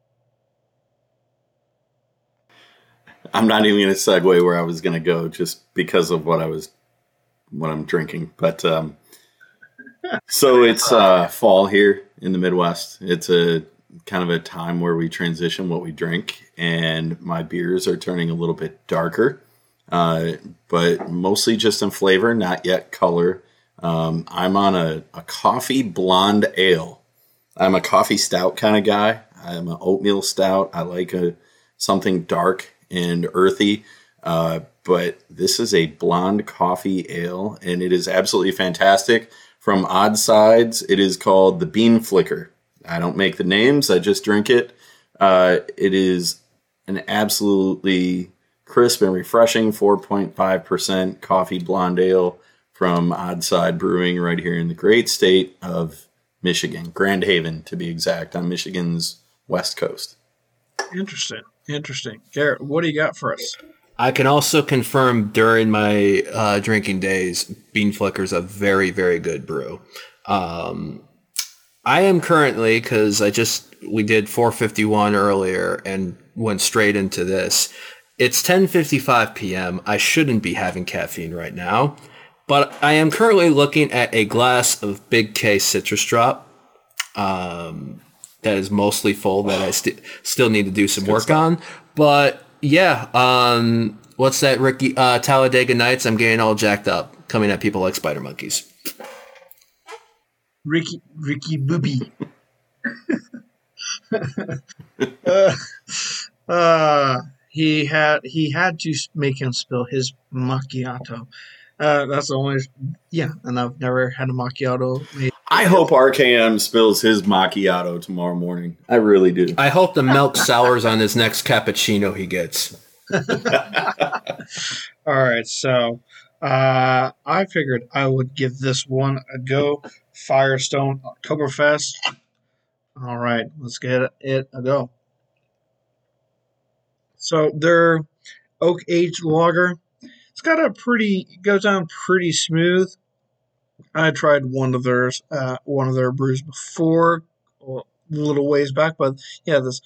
I'm not even going to segue where I was going to go just because of what I was what I'm drinking. But um, so it's uh, fall here in the Midwest. It's a kind of a time where we transition what we drink, and my beers are turning a little bit darker, uh, but mostly just in flavor, not yet color. Um, I'm on a, a coffee blonde ale. I'm a coffee stout kind of guy. I'm an oatmeal stout. I like a something dark and earthy. Uh, but this is a blonde coffee ale, and it is absolutely fantastic. From Odd Sides, it is called the Bean Flicker. I don't make the names; I just drink it. Uh, it is an absolutely crisp and refreshing 4.5% coffee blonde ale from Odd Side Brewing right here in the great state of Michigan, Grand Haven to be exact, on Michigan's west coast. Interesting. Interesting. Garrett, what do you got for us? I can also confirm during my uh, drinking days, Bean Flicker's a very, very good brew. Um, I am currently because I just we did 451 earlier and went straight into this. It's 10:55 p.m. I shouldn't be having caffeine right now, but I am currently looking at a glass of Big K Citrus Drop. Um, that is mostly full that I st- still need to do some work on. But yeah, um, what's that, Ricky? Uh, Talladega Nights. I'm getting all jacked up, coming at people like spider monkeys. Ricky Ricky Bobby. uh, uh, he had he had to make him spill his macchiato. Uh, that's the only yeah, and I've never had a macchiato made. I hope RKM spills his macchiato tomorrow morning. I really do. I hope the milk sours on his next cappuccino he gets. All right, so uh, I figured I would give this one a go. Firestone Oktoberfest. All right, let's get it a go. So their oak aged lager. It's got a pretty it goes down pretty smooth. I tried one of theirs, uh, one of their brews before, a little ways back, but yeah, this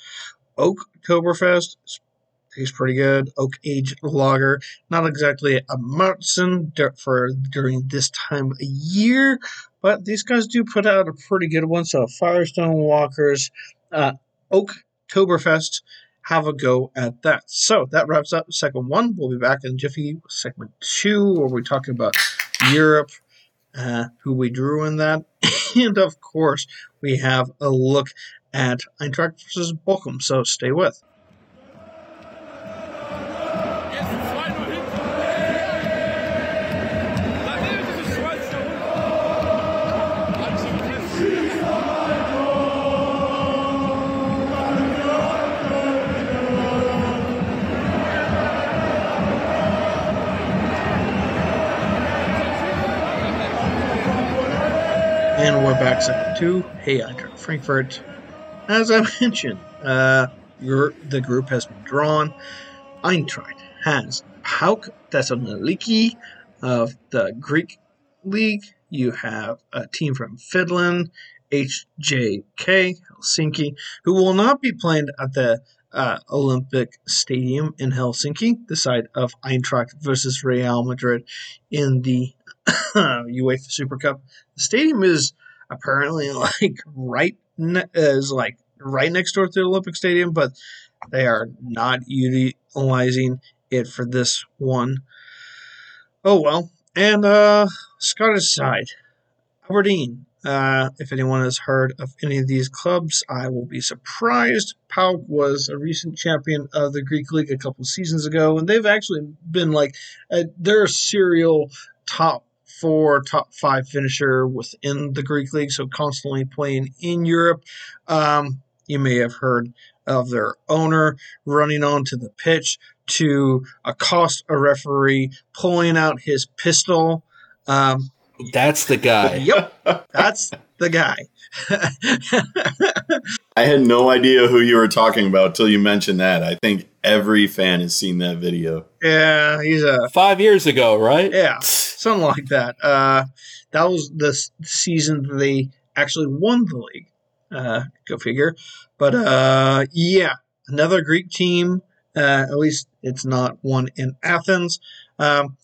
oak tastes pretty good. Oak aged lager, not exactly a Märzen for during this time of year, but these guys do put out a pretty good one. So Firestone Walkers, uh, Oktoberfest, have a go at that. So that wraps up segment one. We'll be back in Jiffy segment two, where we're talking about Europe, uh, who we drew in that, and of course we have a look at Eintracht versus Bochum. So stay with. Back second two. Hey, Eintracht Frankfurt. As I mentioned, uh, the group has been drawn. Eintracht has PAOK Thessaloniki of the Greek league. You have a team from Finland, HJK Helsinki, who will not be playing at the uh, Olympic Stadium in Helsinki, the site of Eintracht versus Real Madrid in the UEFA Super Cup. The stadium is apparently like right ne- is like right next door to the Olympic Stadium, but they are not utilizing it for this one. Oh well. And uh Scottish side, Aberdeen. Uh, if anyone has heard of any of these clubs, I will be surprised. PAOK was a recent champion of the Greek League a couple seasons ago, and they've actually been like a, they're a serial top four, top five finisher within the Greek League, so constantly playing in Europe. Um, you may have heard of their owner running onto the pitch to accost a referee, pulling out his pistol. Um, That's the guy. Yep, that's the guy. I had no idea who you were talking about till you mentioned that. I think every fan has seen that video. yeah, he's a Five years ago, right? yeah, something like that. Uh, that was the season that they actually won the league. Uh, go figure. But uh, yeah, another Greek team. Uh, at least it's not one in Athens. Um,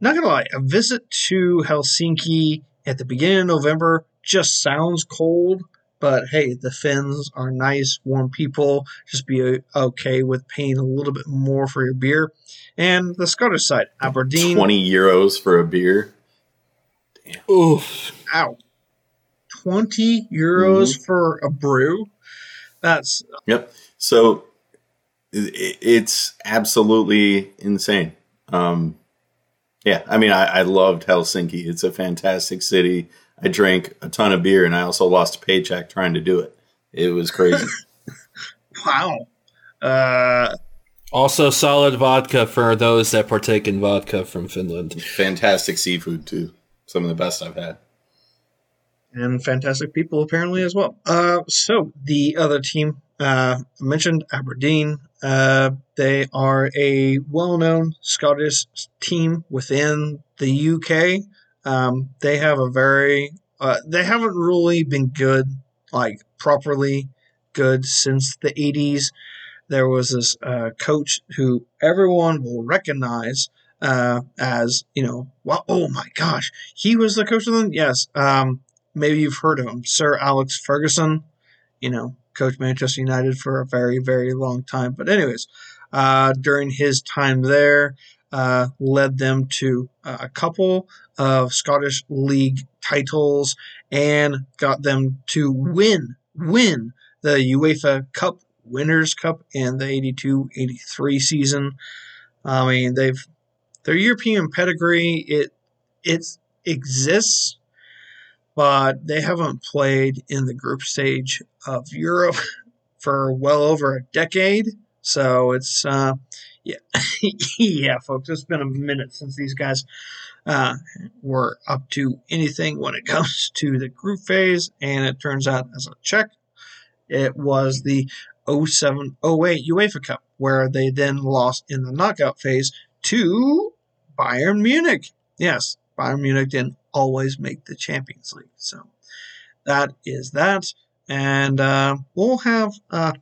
not gonna lie, a visit to Helsinki at the beginning of November just sounds cold. But hey, the Finns are nice, warm people. Just be uh, okay with paying a little bit more for your beer. And the Scottish side, Aberdeen. 20 euros for a beer. Oof. Ow. 20 euros for a brew? That's Yep. So it's absolutely insane. Um, yeah, I mean, I, I loved Helsinki. It's a fantastic city. I drank a ton of beer, and I also lost a paycheck trying to do it. It was crazy. wow. Uh, Also, solid vodka for those that partake in vodka from Finland. fantastic seafood too. Some of the best I've had. and fantastic people apparently as well. Uh, so the other team uh, I mentioned Aberdeen. Uh, they are a well-known Scottish team within the UK. Um, they have a very uh, they haven't really been good like properly good since the 80s. There was this uh, coach who everyone will recognize uh, as you know, well, oh my gosh, he was the coach of them. Yes, um, maybe you've heard of him, Sir Alex Ferguson. You know, coach Manchester United for a very, very long time. But anyways, uh, during his time there, uh, led them to a couple of Scottish League titles and got them to win win the UEFA Cup Winners' Cup in the 82-83 season. I mean, they've their European pedigree it it exists, but they haven't played in the group stage of Europe for well over a decade. So it's uh, yeah, yeah, folks. It's been a minute since these guys uh, were up to anything when it comes to the group phase, and it turns out as a check, it was the 07 08 UEFA Cup, where they then lost in the knockout phase to Bayern Munich. Yes, Bayern Munich didn't always make the Champions League. So that is that. And uh, we'll have uh,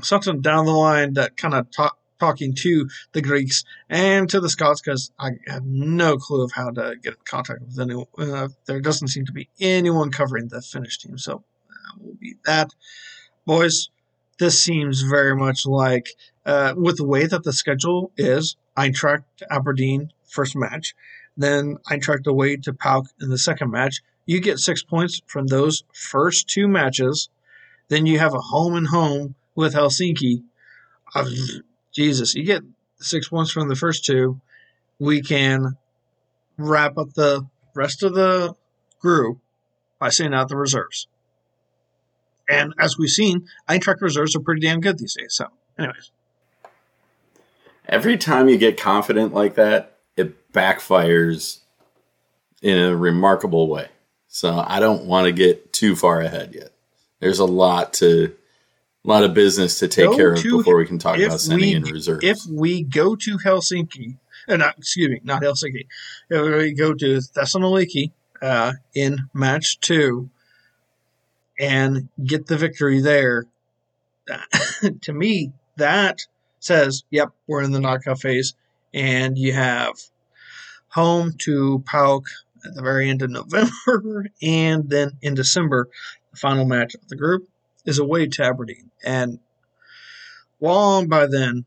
something down the line that kind of talk, talking to the Greeks and to the Scots because I have no clue of how to get in contact with anyone. Uh, there doesn't seem to be anyone covering the Finnish team. So that will be that. Boys, this seems very much like, uh, with the way that the schedule is, Eintracht Aberdeen, first match, then Eintracht away to PAOK in the second match. You get six points from those first two matches. Then you have a home and home with Helsinki. Uh, Jesus, you get six points from the first two. We can wrap up the rest of the group by sending out the reserves. And as we've seen, Eintracht reserves are pretty damn good these days. So, anyways, Every time you get confident like that, it backfires in a remarkable way. So I don't want to get too far ahead yet. There's a lot to, a lot of business to take care of to- before we can talk about sending we- in reserves. If we go to Helsinki, uh, not excuse me, not Helsinki, if we go to Thessaloniki uh, in match two and get the victory there, to me that says, "Yep, we're in the knockout phase," and you have home to PAOK at the very end of November, and then in December, the final match of the group is away to Aberdeen, and long by then,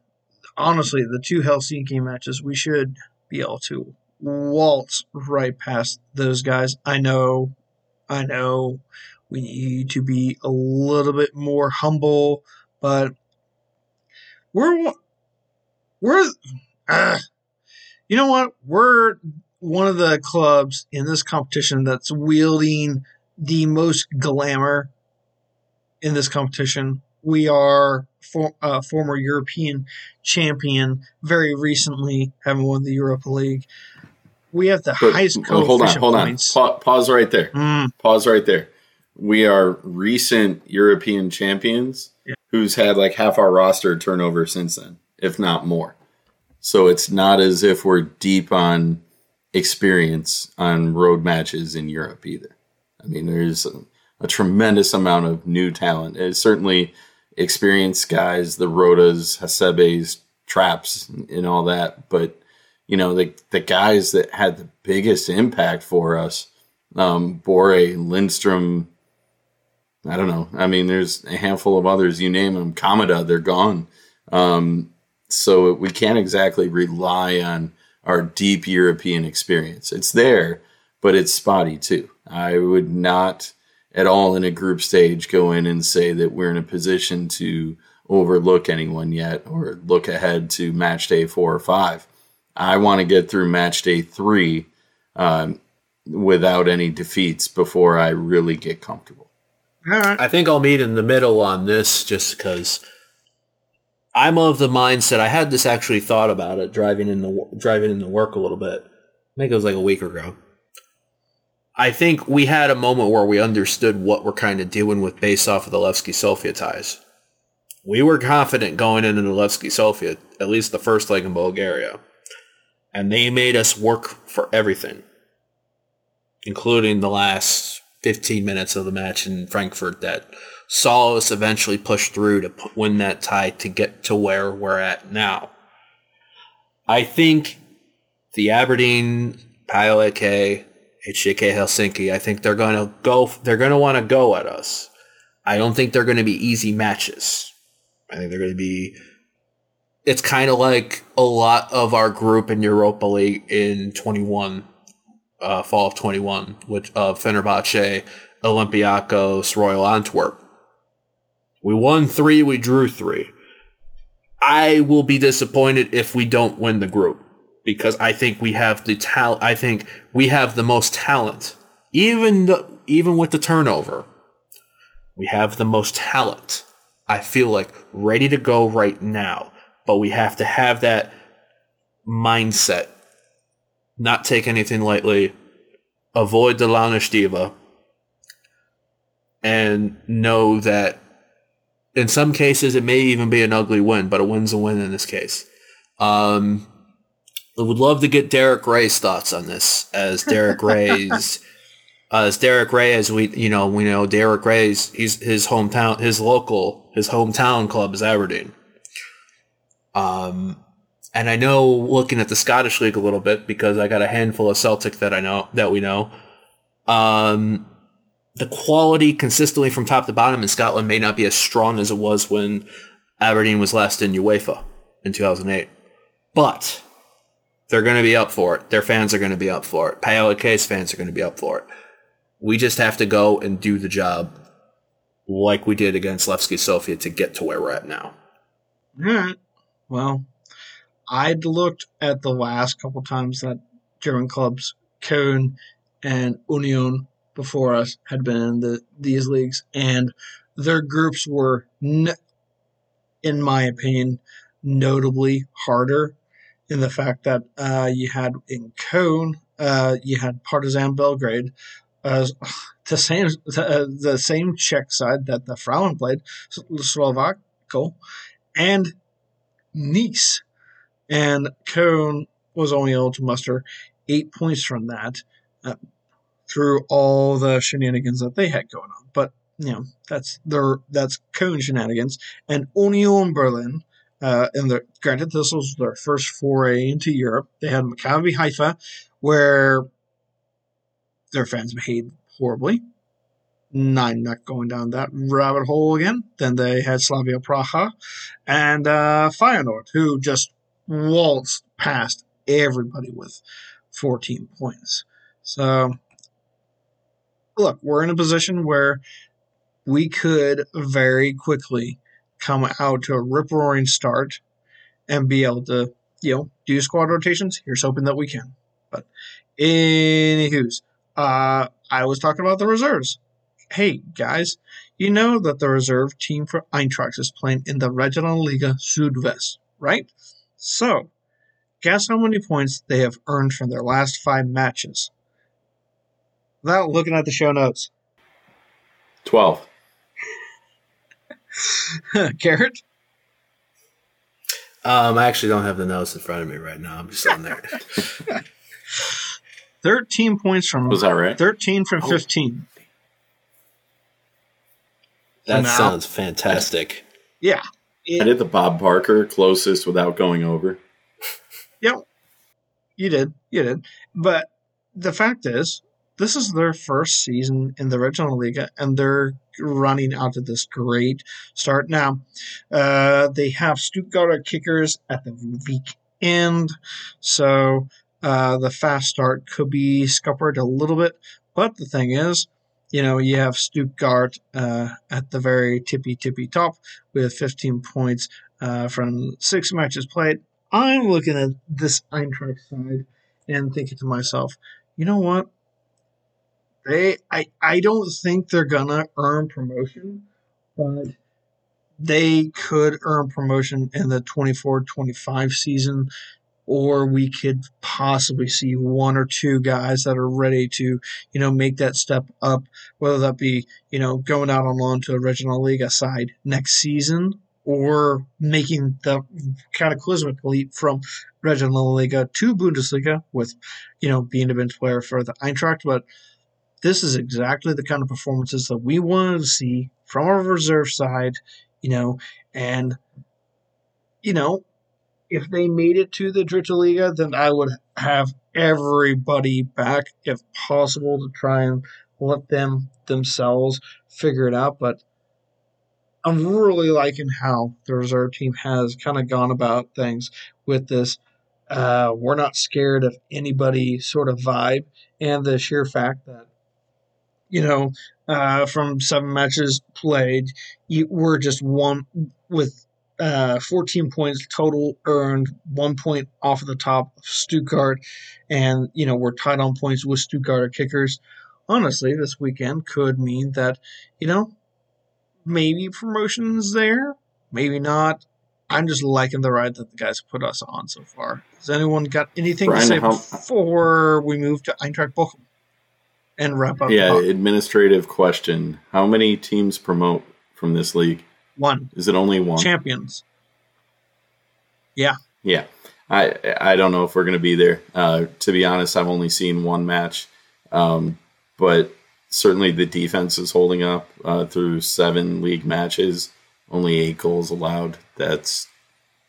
honestly, the two Helsinki matches, we should be able to waltz right past those guys. I know, I know, we need to be a little bit more humble, but we're we're uh, you know what we're one of the clubs in this competition that's wielding the most glamour in this competition. We are for, uh, former European champion, very recently having won the Europa League. We have the But- highest oh, hold on, coefficient hold on. Pa- pause right there. Mm, Pause right there. We are recent European champions Yeah. who's had like half our roster turnover since then, if not more. So it's not as if we're deep on experience on road matches in Europe either. I mean, there's a, tremendous amount of new talent. It's certainly experienced guys, the Rotas, Hasebes, Trapps, and all that. But you know, the the guys that had the biggest impact for us, um, Borré, Lindstrom. I don't know. I mean, there's a handful of others. You name them, Kamada, they're gone. Um, so we can't exactly rely on our deep European experience. It's there, but it's spotty too. I would not at all in a group stage go in and say that we're in a position to overlook anyone yet or look ahead to match day four or five. I want to get through match day three um, without any defeats before I really get comfortable. all right. I think I'll meet in the middle on this just because I'm of the mindset. I had this actually thought about it driving in the driving into work a little bit. I think it was like a week ago. I think we had a moment where we understood what we're kind of doing with based off of the Levski Sofia ties. We were confident going into the Levski Sofia, at least the first leg in Bulgaria, and they made us work for everything, including the last 15 minutes of the match in Frankfurt that saw us eventually push through to win that tie to get to where we're at now. I think the Aberdeen, PAOK, HJK Helsinki, I think they're going to go, they're going to want to go at us. I don't think they're going to be easy matches. I think they're going to be, it's kind of like a lot of our group in Europa League in 21, uh, fall of 21, which, uh, Fenerbahce, Olympiacos, Royal Antwerp. We won three, we drew three. I will be disappointed if we don't win the group because I think we have the talent. I think we have the most talent, even the, even with the turnover. We have the most talent. I feel like ready to go right now, but we have to have that mindset. Not take anything lightly. Avoid the Launische Diva. And know that in some cases it may even be an ugly win, but a win's a win in this case. Um, I would love to get Derek Ray's thoughts on this, as Derek Ray's, as Derek Ray, as we you know we know Derek Ray's he's his hometown, his local, his hometown club is Aberdeen. Um, and I know looking at the Scottish League a little bit because I got a handful of Celtic that I know that we know. Um, the quality consistently from top to bottom in Scotland may not be as strong as it was when Aberdeen was last in UEFA in 2008. But they're going to be up for it. Their fans are going to be up for it. Paola Case fans are going to be up for it. We just have to go and do the job like we did against Levski Sofia to get to where we're at now. All right. Well, I'd looked at the last couple times that German clubs, Köln and Union, before us had been in the these leagues, and their groups were, n- in my opinion, notably harder. In the fact that uh, you had in Köln, uh, you had Partizan Belgrade, the same uh, the same Czech side that the Frauen played, Slovacko, and Nice, and Köln was only able to muster eight points from that uh, through all the shenanigans that they had going on. But you know that's their that's Köln shenanigans, and Union Berlin. Uh, and the, granted, this was their first foray into Europe. They had Maccabi Haifa, where their fans behaved horribly. I'm not going down that rabbit hole again. Then they had Slavia Praha and uh, Feyenoord, who just waltzed past everybody with 14 points. So, look, we're in a position where we could very quickly come out to a rip roaring start and be able to, you know, do squad rotations. Here's hoping that we can. But, anywho's, uh, I was talking about the reserves. Hey, guys, you know that the reserve team for Eintracht is playing in the Regionalliga Südwest, right? So, guess how many points they have earned from their last five matches? Without looking at the show notes. 12. Garrett? Um, I actually don't have the notes in front of me right now. I'm just on there. 13 points from Was that right? 13 from 15. That now- sounds fantastic. Yeah. I did the Bob Barker closest without going over. Yep. You did. You did. But the fact is, this is their first season in the Regional Liga, and they're running out of this great start. Now, uh, they have Stuttgart kickers at the week end, so uh, the fast start could be scuppered a little bit. But the thing is, you know, you have Stuttgart uh, at the very tippy tippy top with 15 points uh, from six matches played. I'm looking at this Eintracht side and thinking to myself, you know what? They, I, I don't think they're gonna earn promotion, but they could earn promotion in the 24-25 season, or we could possibly see one or two guys that are ready to, you know, make that step up, whether that be, you know, going out on loan to a regional Liga side next season or making the cataclysmic leap from Regional Liga to Bundesliga with, you know, being a bench player for the Eintracht. But this is exactly the kind of performances that we wanted to see from our reserve side, you know, and, you know, if they made it to the Dritte Liga, then I would have everybody back if possible to try and let them themselves figure it out. But I'm really liking how the reserve team has kind of gone about things with this. Uh, we're not scared of anybody sort of vibe, and the sheer fact that you know uh, from seven matches played, you, we're just one with uh, 14 points total earned, one point off of the top of Stuttgart, and you know we're tied on points with Stuttgart kickers. Honestly, this weekend could mean that you know maybe promotions there, maybe not. I'm just liking the ride that the guys put us on so far. Has anyone got anything Brian, to say how- before we move to Eintracht Bochum and wrap up? Yeah, administrative question. How many teams promote from this league? one Is it only one? champions. Yeah, Yeah. I I don't know if we're going to be there. Uh, to be honest, I've only seen one match, um, but certainly the defense is holding up uh, through seven league matches. Only eight goals allowed. That's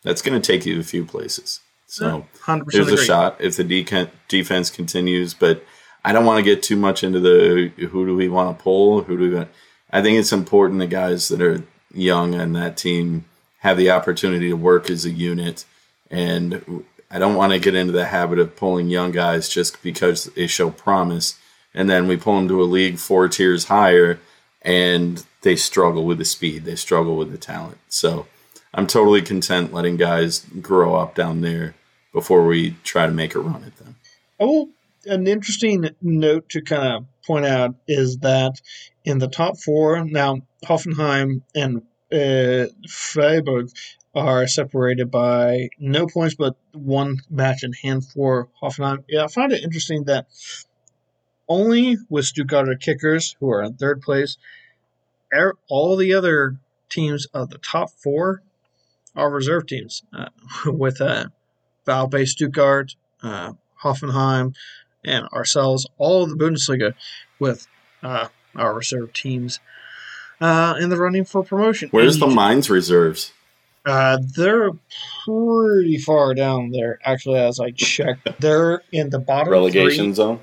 that's going to take you a few places. So there's a agree. shot if the decan- defense continues, but I don't want to get too much into the who do we want to pull, who do we. want. I think it's important the guys that are young on that team have the opportunity to work as a unit, and I don't want to get into the habit of pulling young guys just because they show promise, and then we pull them to a league four tiers higher, and they struggle with the speed, they struggle with the talent. So I'm totally content letting guys grow up down there before we try to make a run at them. Oh, an interesting note to kind of point out is that in the top four, now Hoffenheim and uh, Freiburg are separated by no points, but one match in hand for Hoffenheim. Yeah, I find it interesting that only with Stuttgart Kickers, who are in third place. Er- All the other teams of the top four are reserve teams, uh, with uh, Valbe Stuttgart, uh, Hoffenheim, and ourselves, all of the Bundesliga, with uh, our reserve teams uh, in the running for promotion. Where's the Mainz reserves? Uh, they're pretty far down there, actually, as I checked. They're in the bottom three. Relegation zone.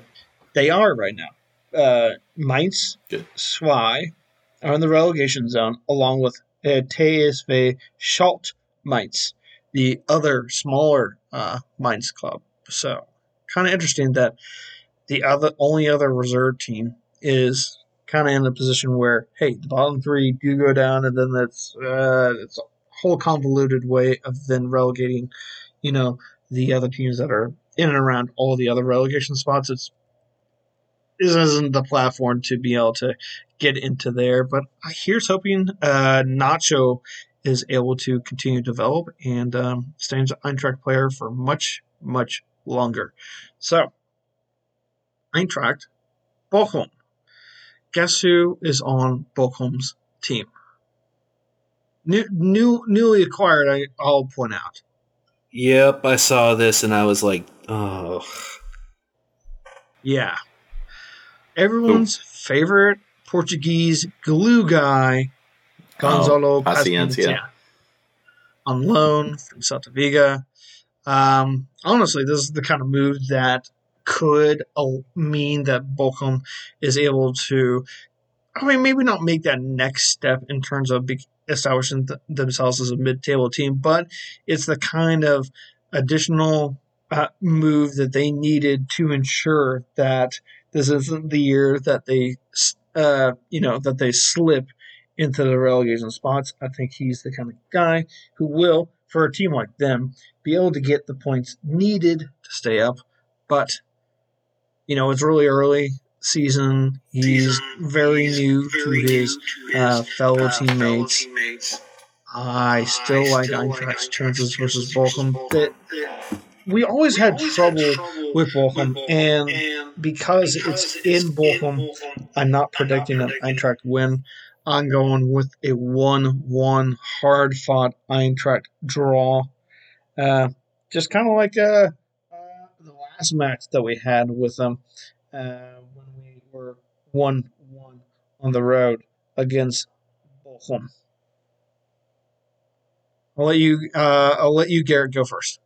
They are right now. Uh, Mainz, Good. Are in the relegation zone, along with uh, TSV Schott Mainz, the other smaller uh, Mainz club. So, kind of interesting that the other only other reserve team is kind of in a position where, hey, the bottom three do go down, and then that's uh, it's a whole convoluted way of then relegating, you know, the other teams that are in and around all the other relegation spots. It's this isn't the platform to be able to get into there. But here's hoping uh, Nacho is able to continue to develop and um, an Eintracht player for much, much longer. So, Eintracht, Bochum. Guess who is on Bochum's team? New, new, newly acquired. I, I'll point out. Yep, I saw this and I was like, oh. Yeah. Everyone's favorite Portuguese glue guy, Gonzalo Oh, Paciencia. Paciencia. On loan from Celta Vigo. Um, honestly, this is the kind of move that could uh, mean that Bochum is able to, I mean, maybe not make that next step in terms of establishing th- themselves as a mid-table team, but it's the kind of additional uh, move that they needed to ensure that this isn't the year that they, uh, you know, that they slip into the relegation spots. I think he's the kind of guy who will, for a team like them, be able to get the points needed to stay up. But, you know, it's really early season. He's very new to his uh, fellow teammates. I still like Eintracht's chances versus. That we always had trouble with Bochum, and because it's in Bochum, I'm not predicting an Eintracht win. I'm going with a 1 1 hard fought Eintracht draw. Uh, just kind of like uh, uh, the last match that we had with them uh, when we were 1 1 on the road against Bochum. I'll let you. Uh, I'll let you, Garrett, go first.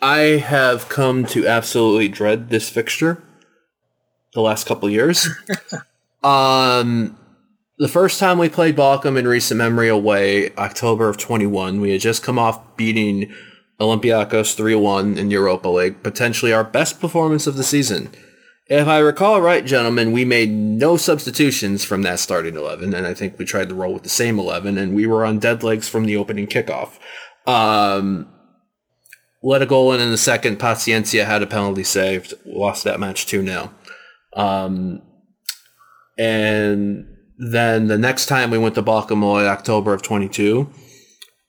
I have come to absolutely dread this fixture the last couple years. um, the first time we played Bochum in recent memory away, October of 21, we had just come off beating Olympiacos 3-1 in Europa League, potentially our best performance of the season. If I recall right, gentlemen, we made no substitutions from that starting 11, and I think we tried to roll with the same 11, and we were on dead legs from the opening kickoff. Um, let a goal in in the second. Paciencia had a penalty saved. Lost that match 2 0. Um, and then the next time we went to Balcamoy, October of 22,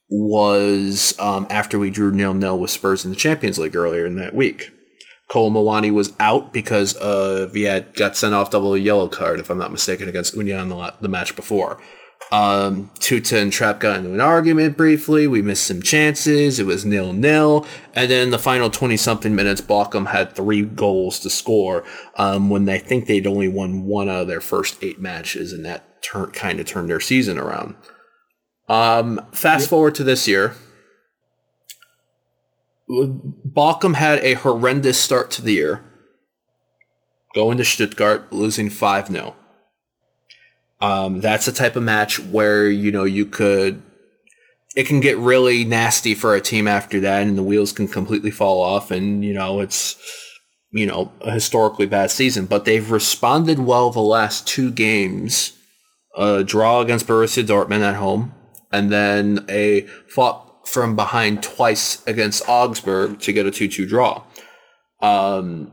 was um, after we drew nil nil with Spurs in the Champions League earlier in that week. Kolo Muani was out because uh, he had got sent off double yellow card, if I'm not mistaken, against Union the, the match before. Um, Tuta and Trapp got into an argument briefly. We missed some chances. It was nil nil. And then the final 20 something minutes, Bochum had three goals to score um, when they think they'd only won one out of their first eight matches, and that tur- kind of turned their season around. Um, fast forward to this year. Bochum had a horrendous start to the year. Going to Stuttgart, losing 5 0. Um, that's the type of match where, you know, you could. It can get really nasty for a team after that, and the wheels can completely fall off, and, you know, it's, you know, a historically bad season. But they've responded well the last two games a draw against Borussia Dortmund at home, and then a fought from behind twice against Augsburg to get a 2 2 draw. Um,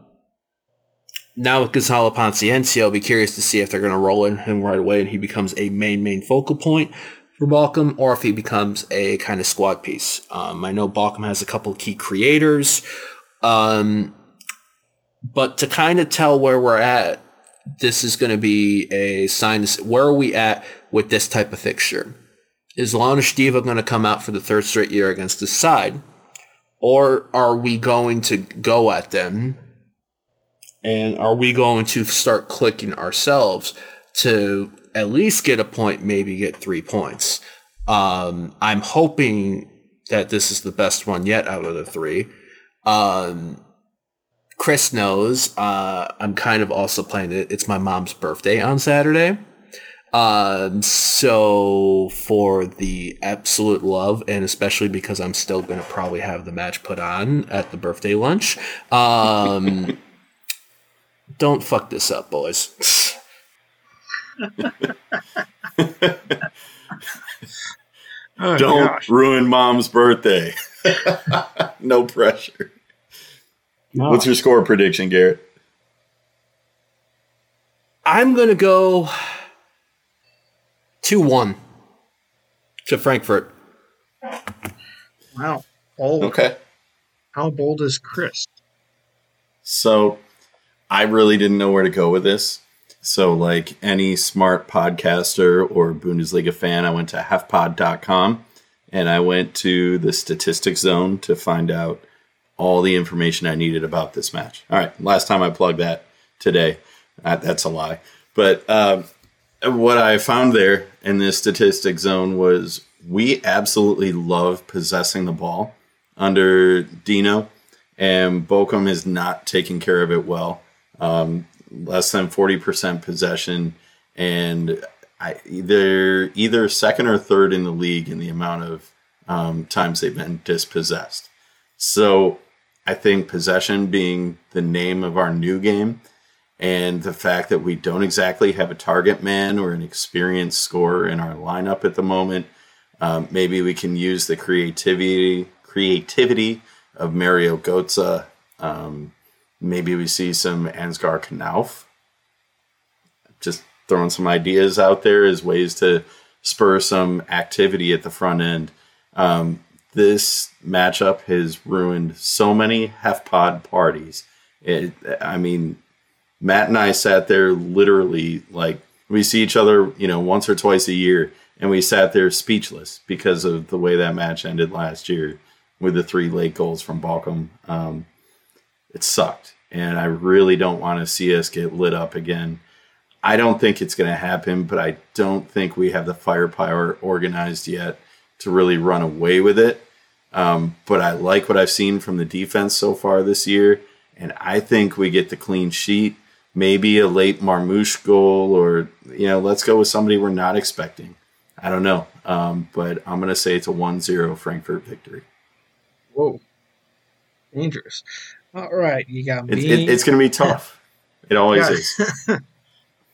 now with Gonzalo Paciencia, I'll be curious to see if they're going to roll in him right away and he becomes a main, main focal point for Bochum, or if he becomes a kind of squad piece. Um, I know Bochum has a couple key creators. Um, but to kind of tell where we're at, this is going to be a sign. Where are we at with this type of fixture? Is Launische Diva going to come out for the third straight year against this side? Or are we going to go at them? And are we going to start clicking ourselves to at least get a point, maybe get three points? Um, I'm hoping that this is the best one yet out of the three. Um, Chris knows uh, I'm kind of also playing it. It's my mom's birthday on Saturday. Um, so for the absolute love, and especially because I'm still going to probably have the match put on at the birthday lunch, um, don't fuck this up, boys. Oh, Don't gosh. ruin mom's birthday. no pressure. No. What's your score prediction, Garrett? I'm going to go 2 1 to Frankfurt. Wow. Bold. Okay. How bold is Chris? So I really didn't know where to go with this. So, like any smart podcaster or Bundesliga fan, I went to HEFpod.com and I went to the statistics zone to find out all the information I needed about this match. All right, last time I plugged that today. Uh, that's a lie. But um, what I found there in this statistics zone was we absolutely love possessing the ball under Dino, and Bochum is not taking care of it well. Um, less than 40% possession, and I, they're either second or third in the league in the amount of um, times they've been dispossessed. So I think possession being the name of our new game, and the fact that we don't exactly have a target man or an experienced scorer in our lineup at the moment, um, maybe we can use the creativity creativity of Mario Götze. Um, maybe we see some Ansgar Knauf. Just throwing some ideas out there as ways to spur some activity at the front end. Um, this matchup has ruined so many half HEFPOD parties. It, I mean, Matt and I sat there literally like we see each other, you know, once or twice a year, and we sat there speechless because of the way that match ended last year with the three late goals from Bochum. Um, it sucked, and I really don't want to see us get lit up again. I don't think it's going to happen, but I don't think we have the firepower organized yet to really run away with it. Um, but I like what I've seen from the defense so far this year, and I think we get the clean sheet. Maybe a late Marmoush goal, or you know, let's go with somebody we're not expecting. I don't know, um, but I'm going to say it's a 1-0 Frankfurt victory. Whoa. Dangerous. All right. You got me. It's, it, it's going to be tough. It always Yeah. is.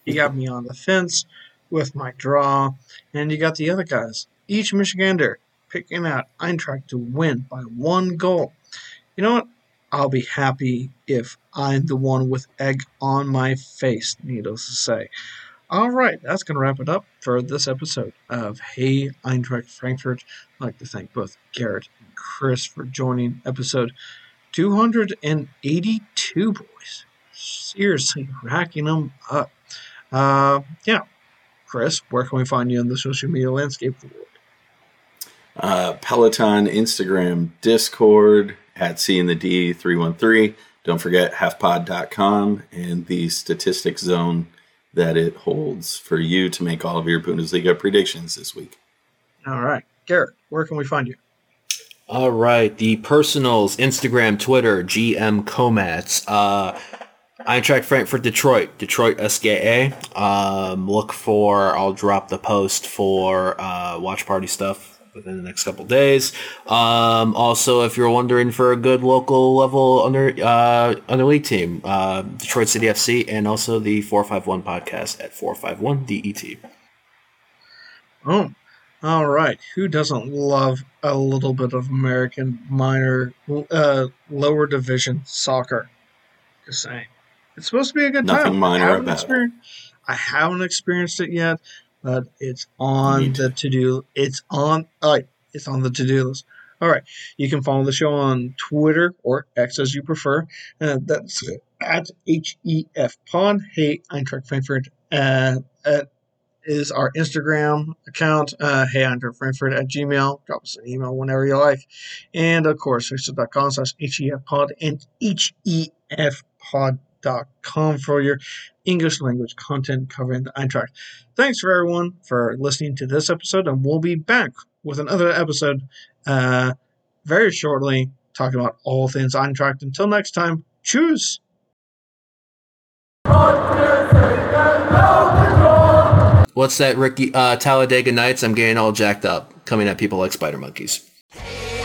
You got me on the fence with my draw, and you got the other guys. Each Michigander picking out Eintracht to win by one goal. You know what? I'll be happy if I'm the one with egg on my face, needless to say. All right, that's going to wrap it up for this episode of Hey Eintracht Frankfurt. I'd like to thank both Garrett and Chris for joining episode 282, boys. Seriously, racking them up. Uh, yeah. Chris, where can we find you in the social media landscape world? uh, Peloton, Instagram, Discord, at C in the D 313. Don't forget HEFpod.com and the statistics zone that it holds for you to make all of your Bundesliga predictions this week. All right. Garrett, where can we find you? All right, the personals, Instagram, Twitter, GM Komatz, uh, Eintracht Frankfurt, Detroit, Detroit SKA. Um, look for, I'll drop the post for uh, watch party stuff within the next couple days. Um, also, if you're wondering for a good local level under uh, under league team, uh, Detroit City FC, and also the 451 podcast at 451 DET. Oh, all right. Who doesn't love a little bit of American minor, uh, lower division soccer? Just saying. It's supposed to be a good Nothing time. minor I haven't about it. I haven't experienced it yet, but it's on the to do. It's on. All right, it's on the to do list. All right, you can follow the show on Twitter or X as you prefer. Uh, that's at HEF Pod. Hey, Eintracht Frankfurt uh, at, is our Instagram account. Uh, hey, Eintracht Frankfurt at Gmail. Drop us an email whenever you like. And of course, facebook.com slash HEF Pod and HEFPod.com for your English language content covering the Eintracht. Thanks for everyone for listening to this episode, and we'll be back with another episode uh, very shortly, talking about all things Eintracht. Until next time, choose. What's that, Ricky? Uh, Talladega Nights. I'm getting all jacked up, coming at people like spider monkeys. Hey.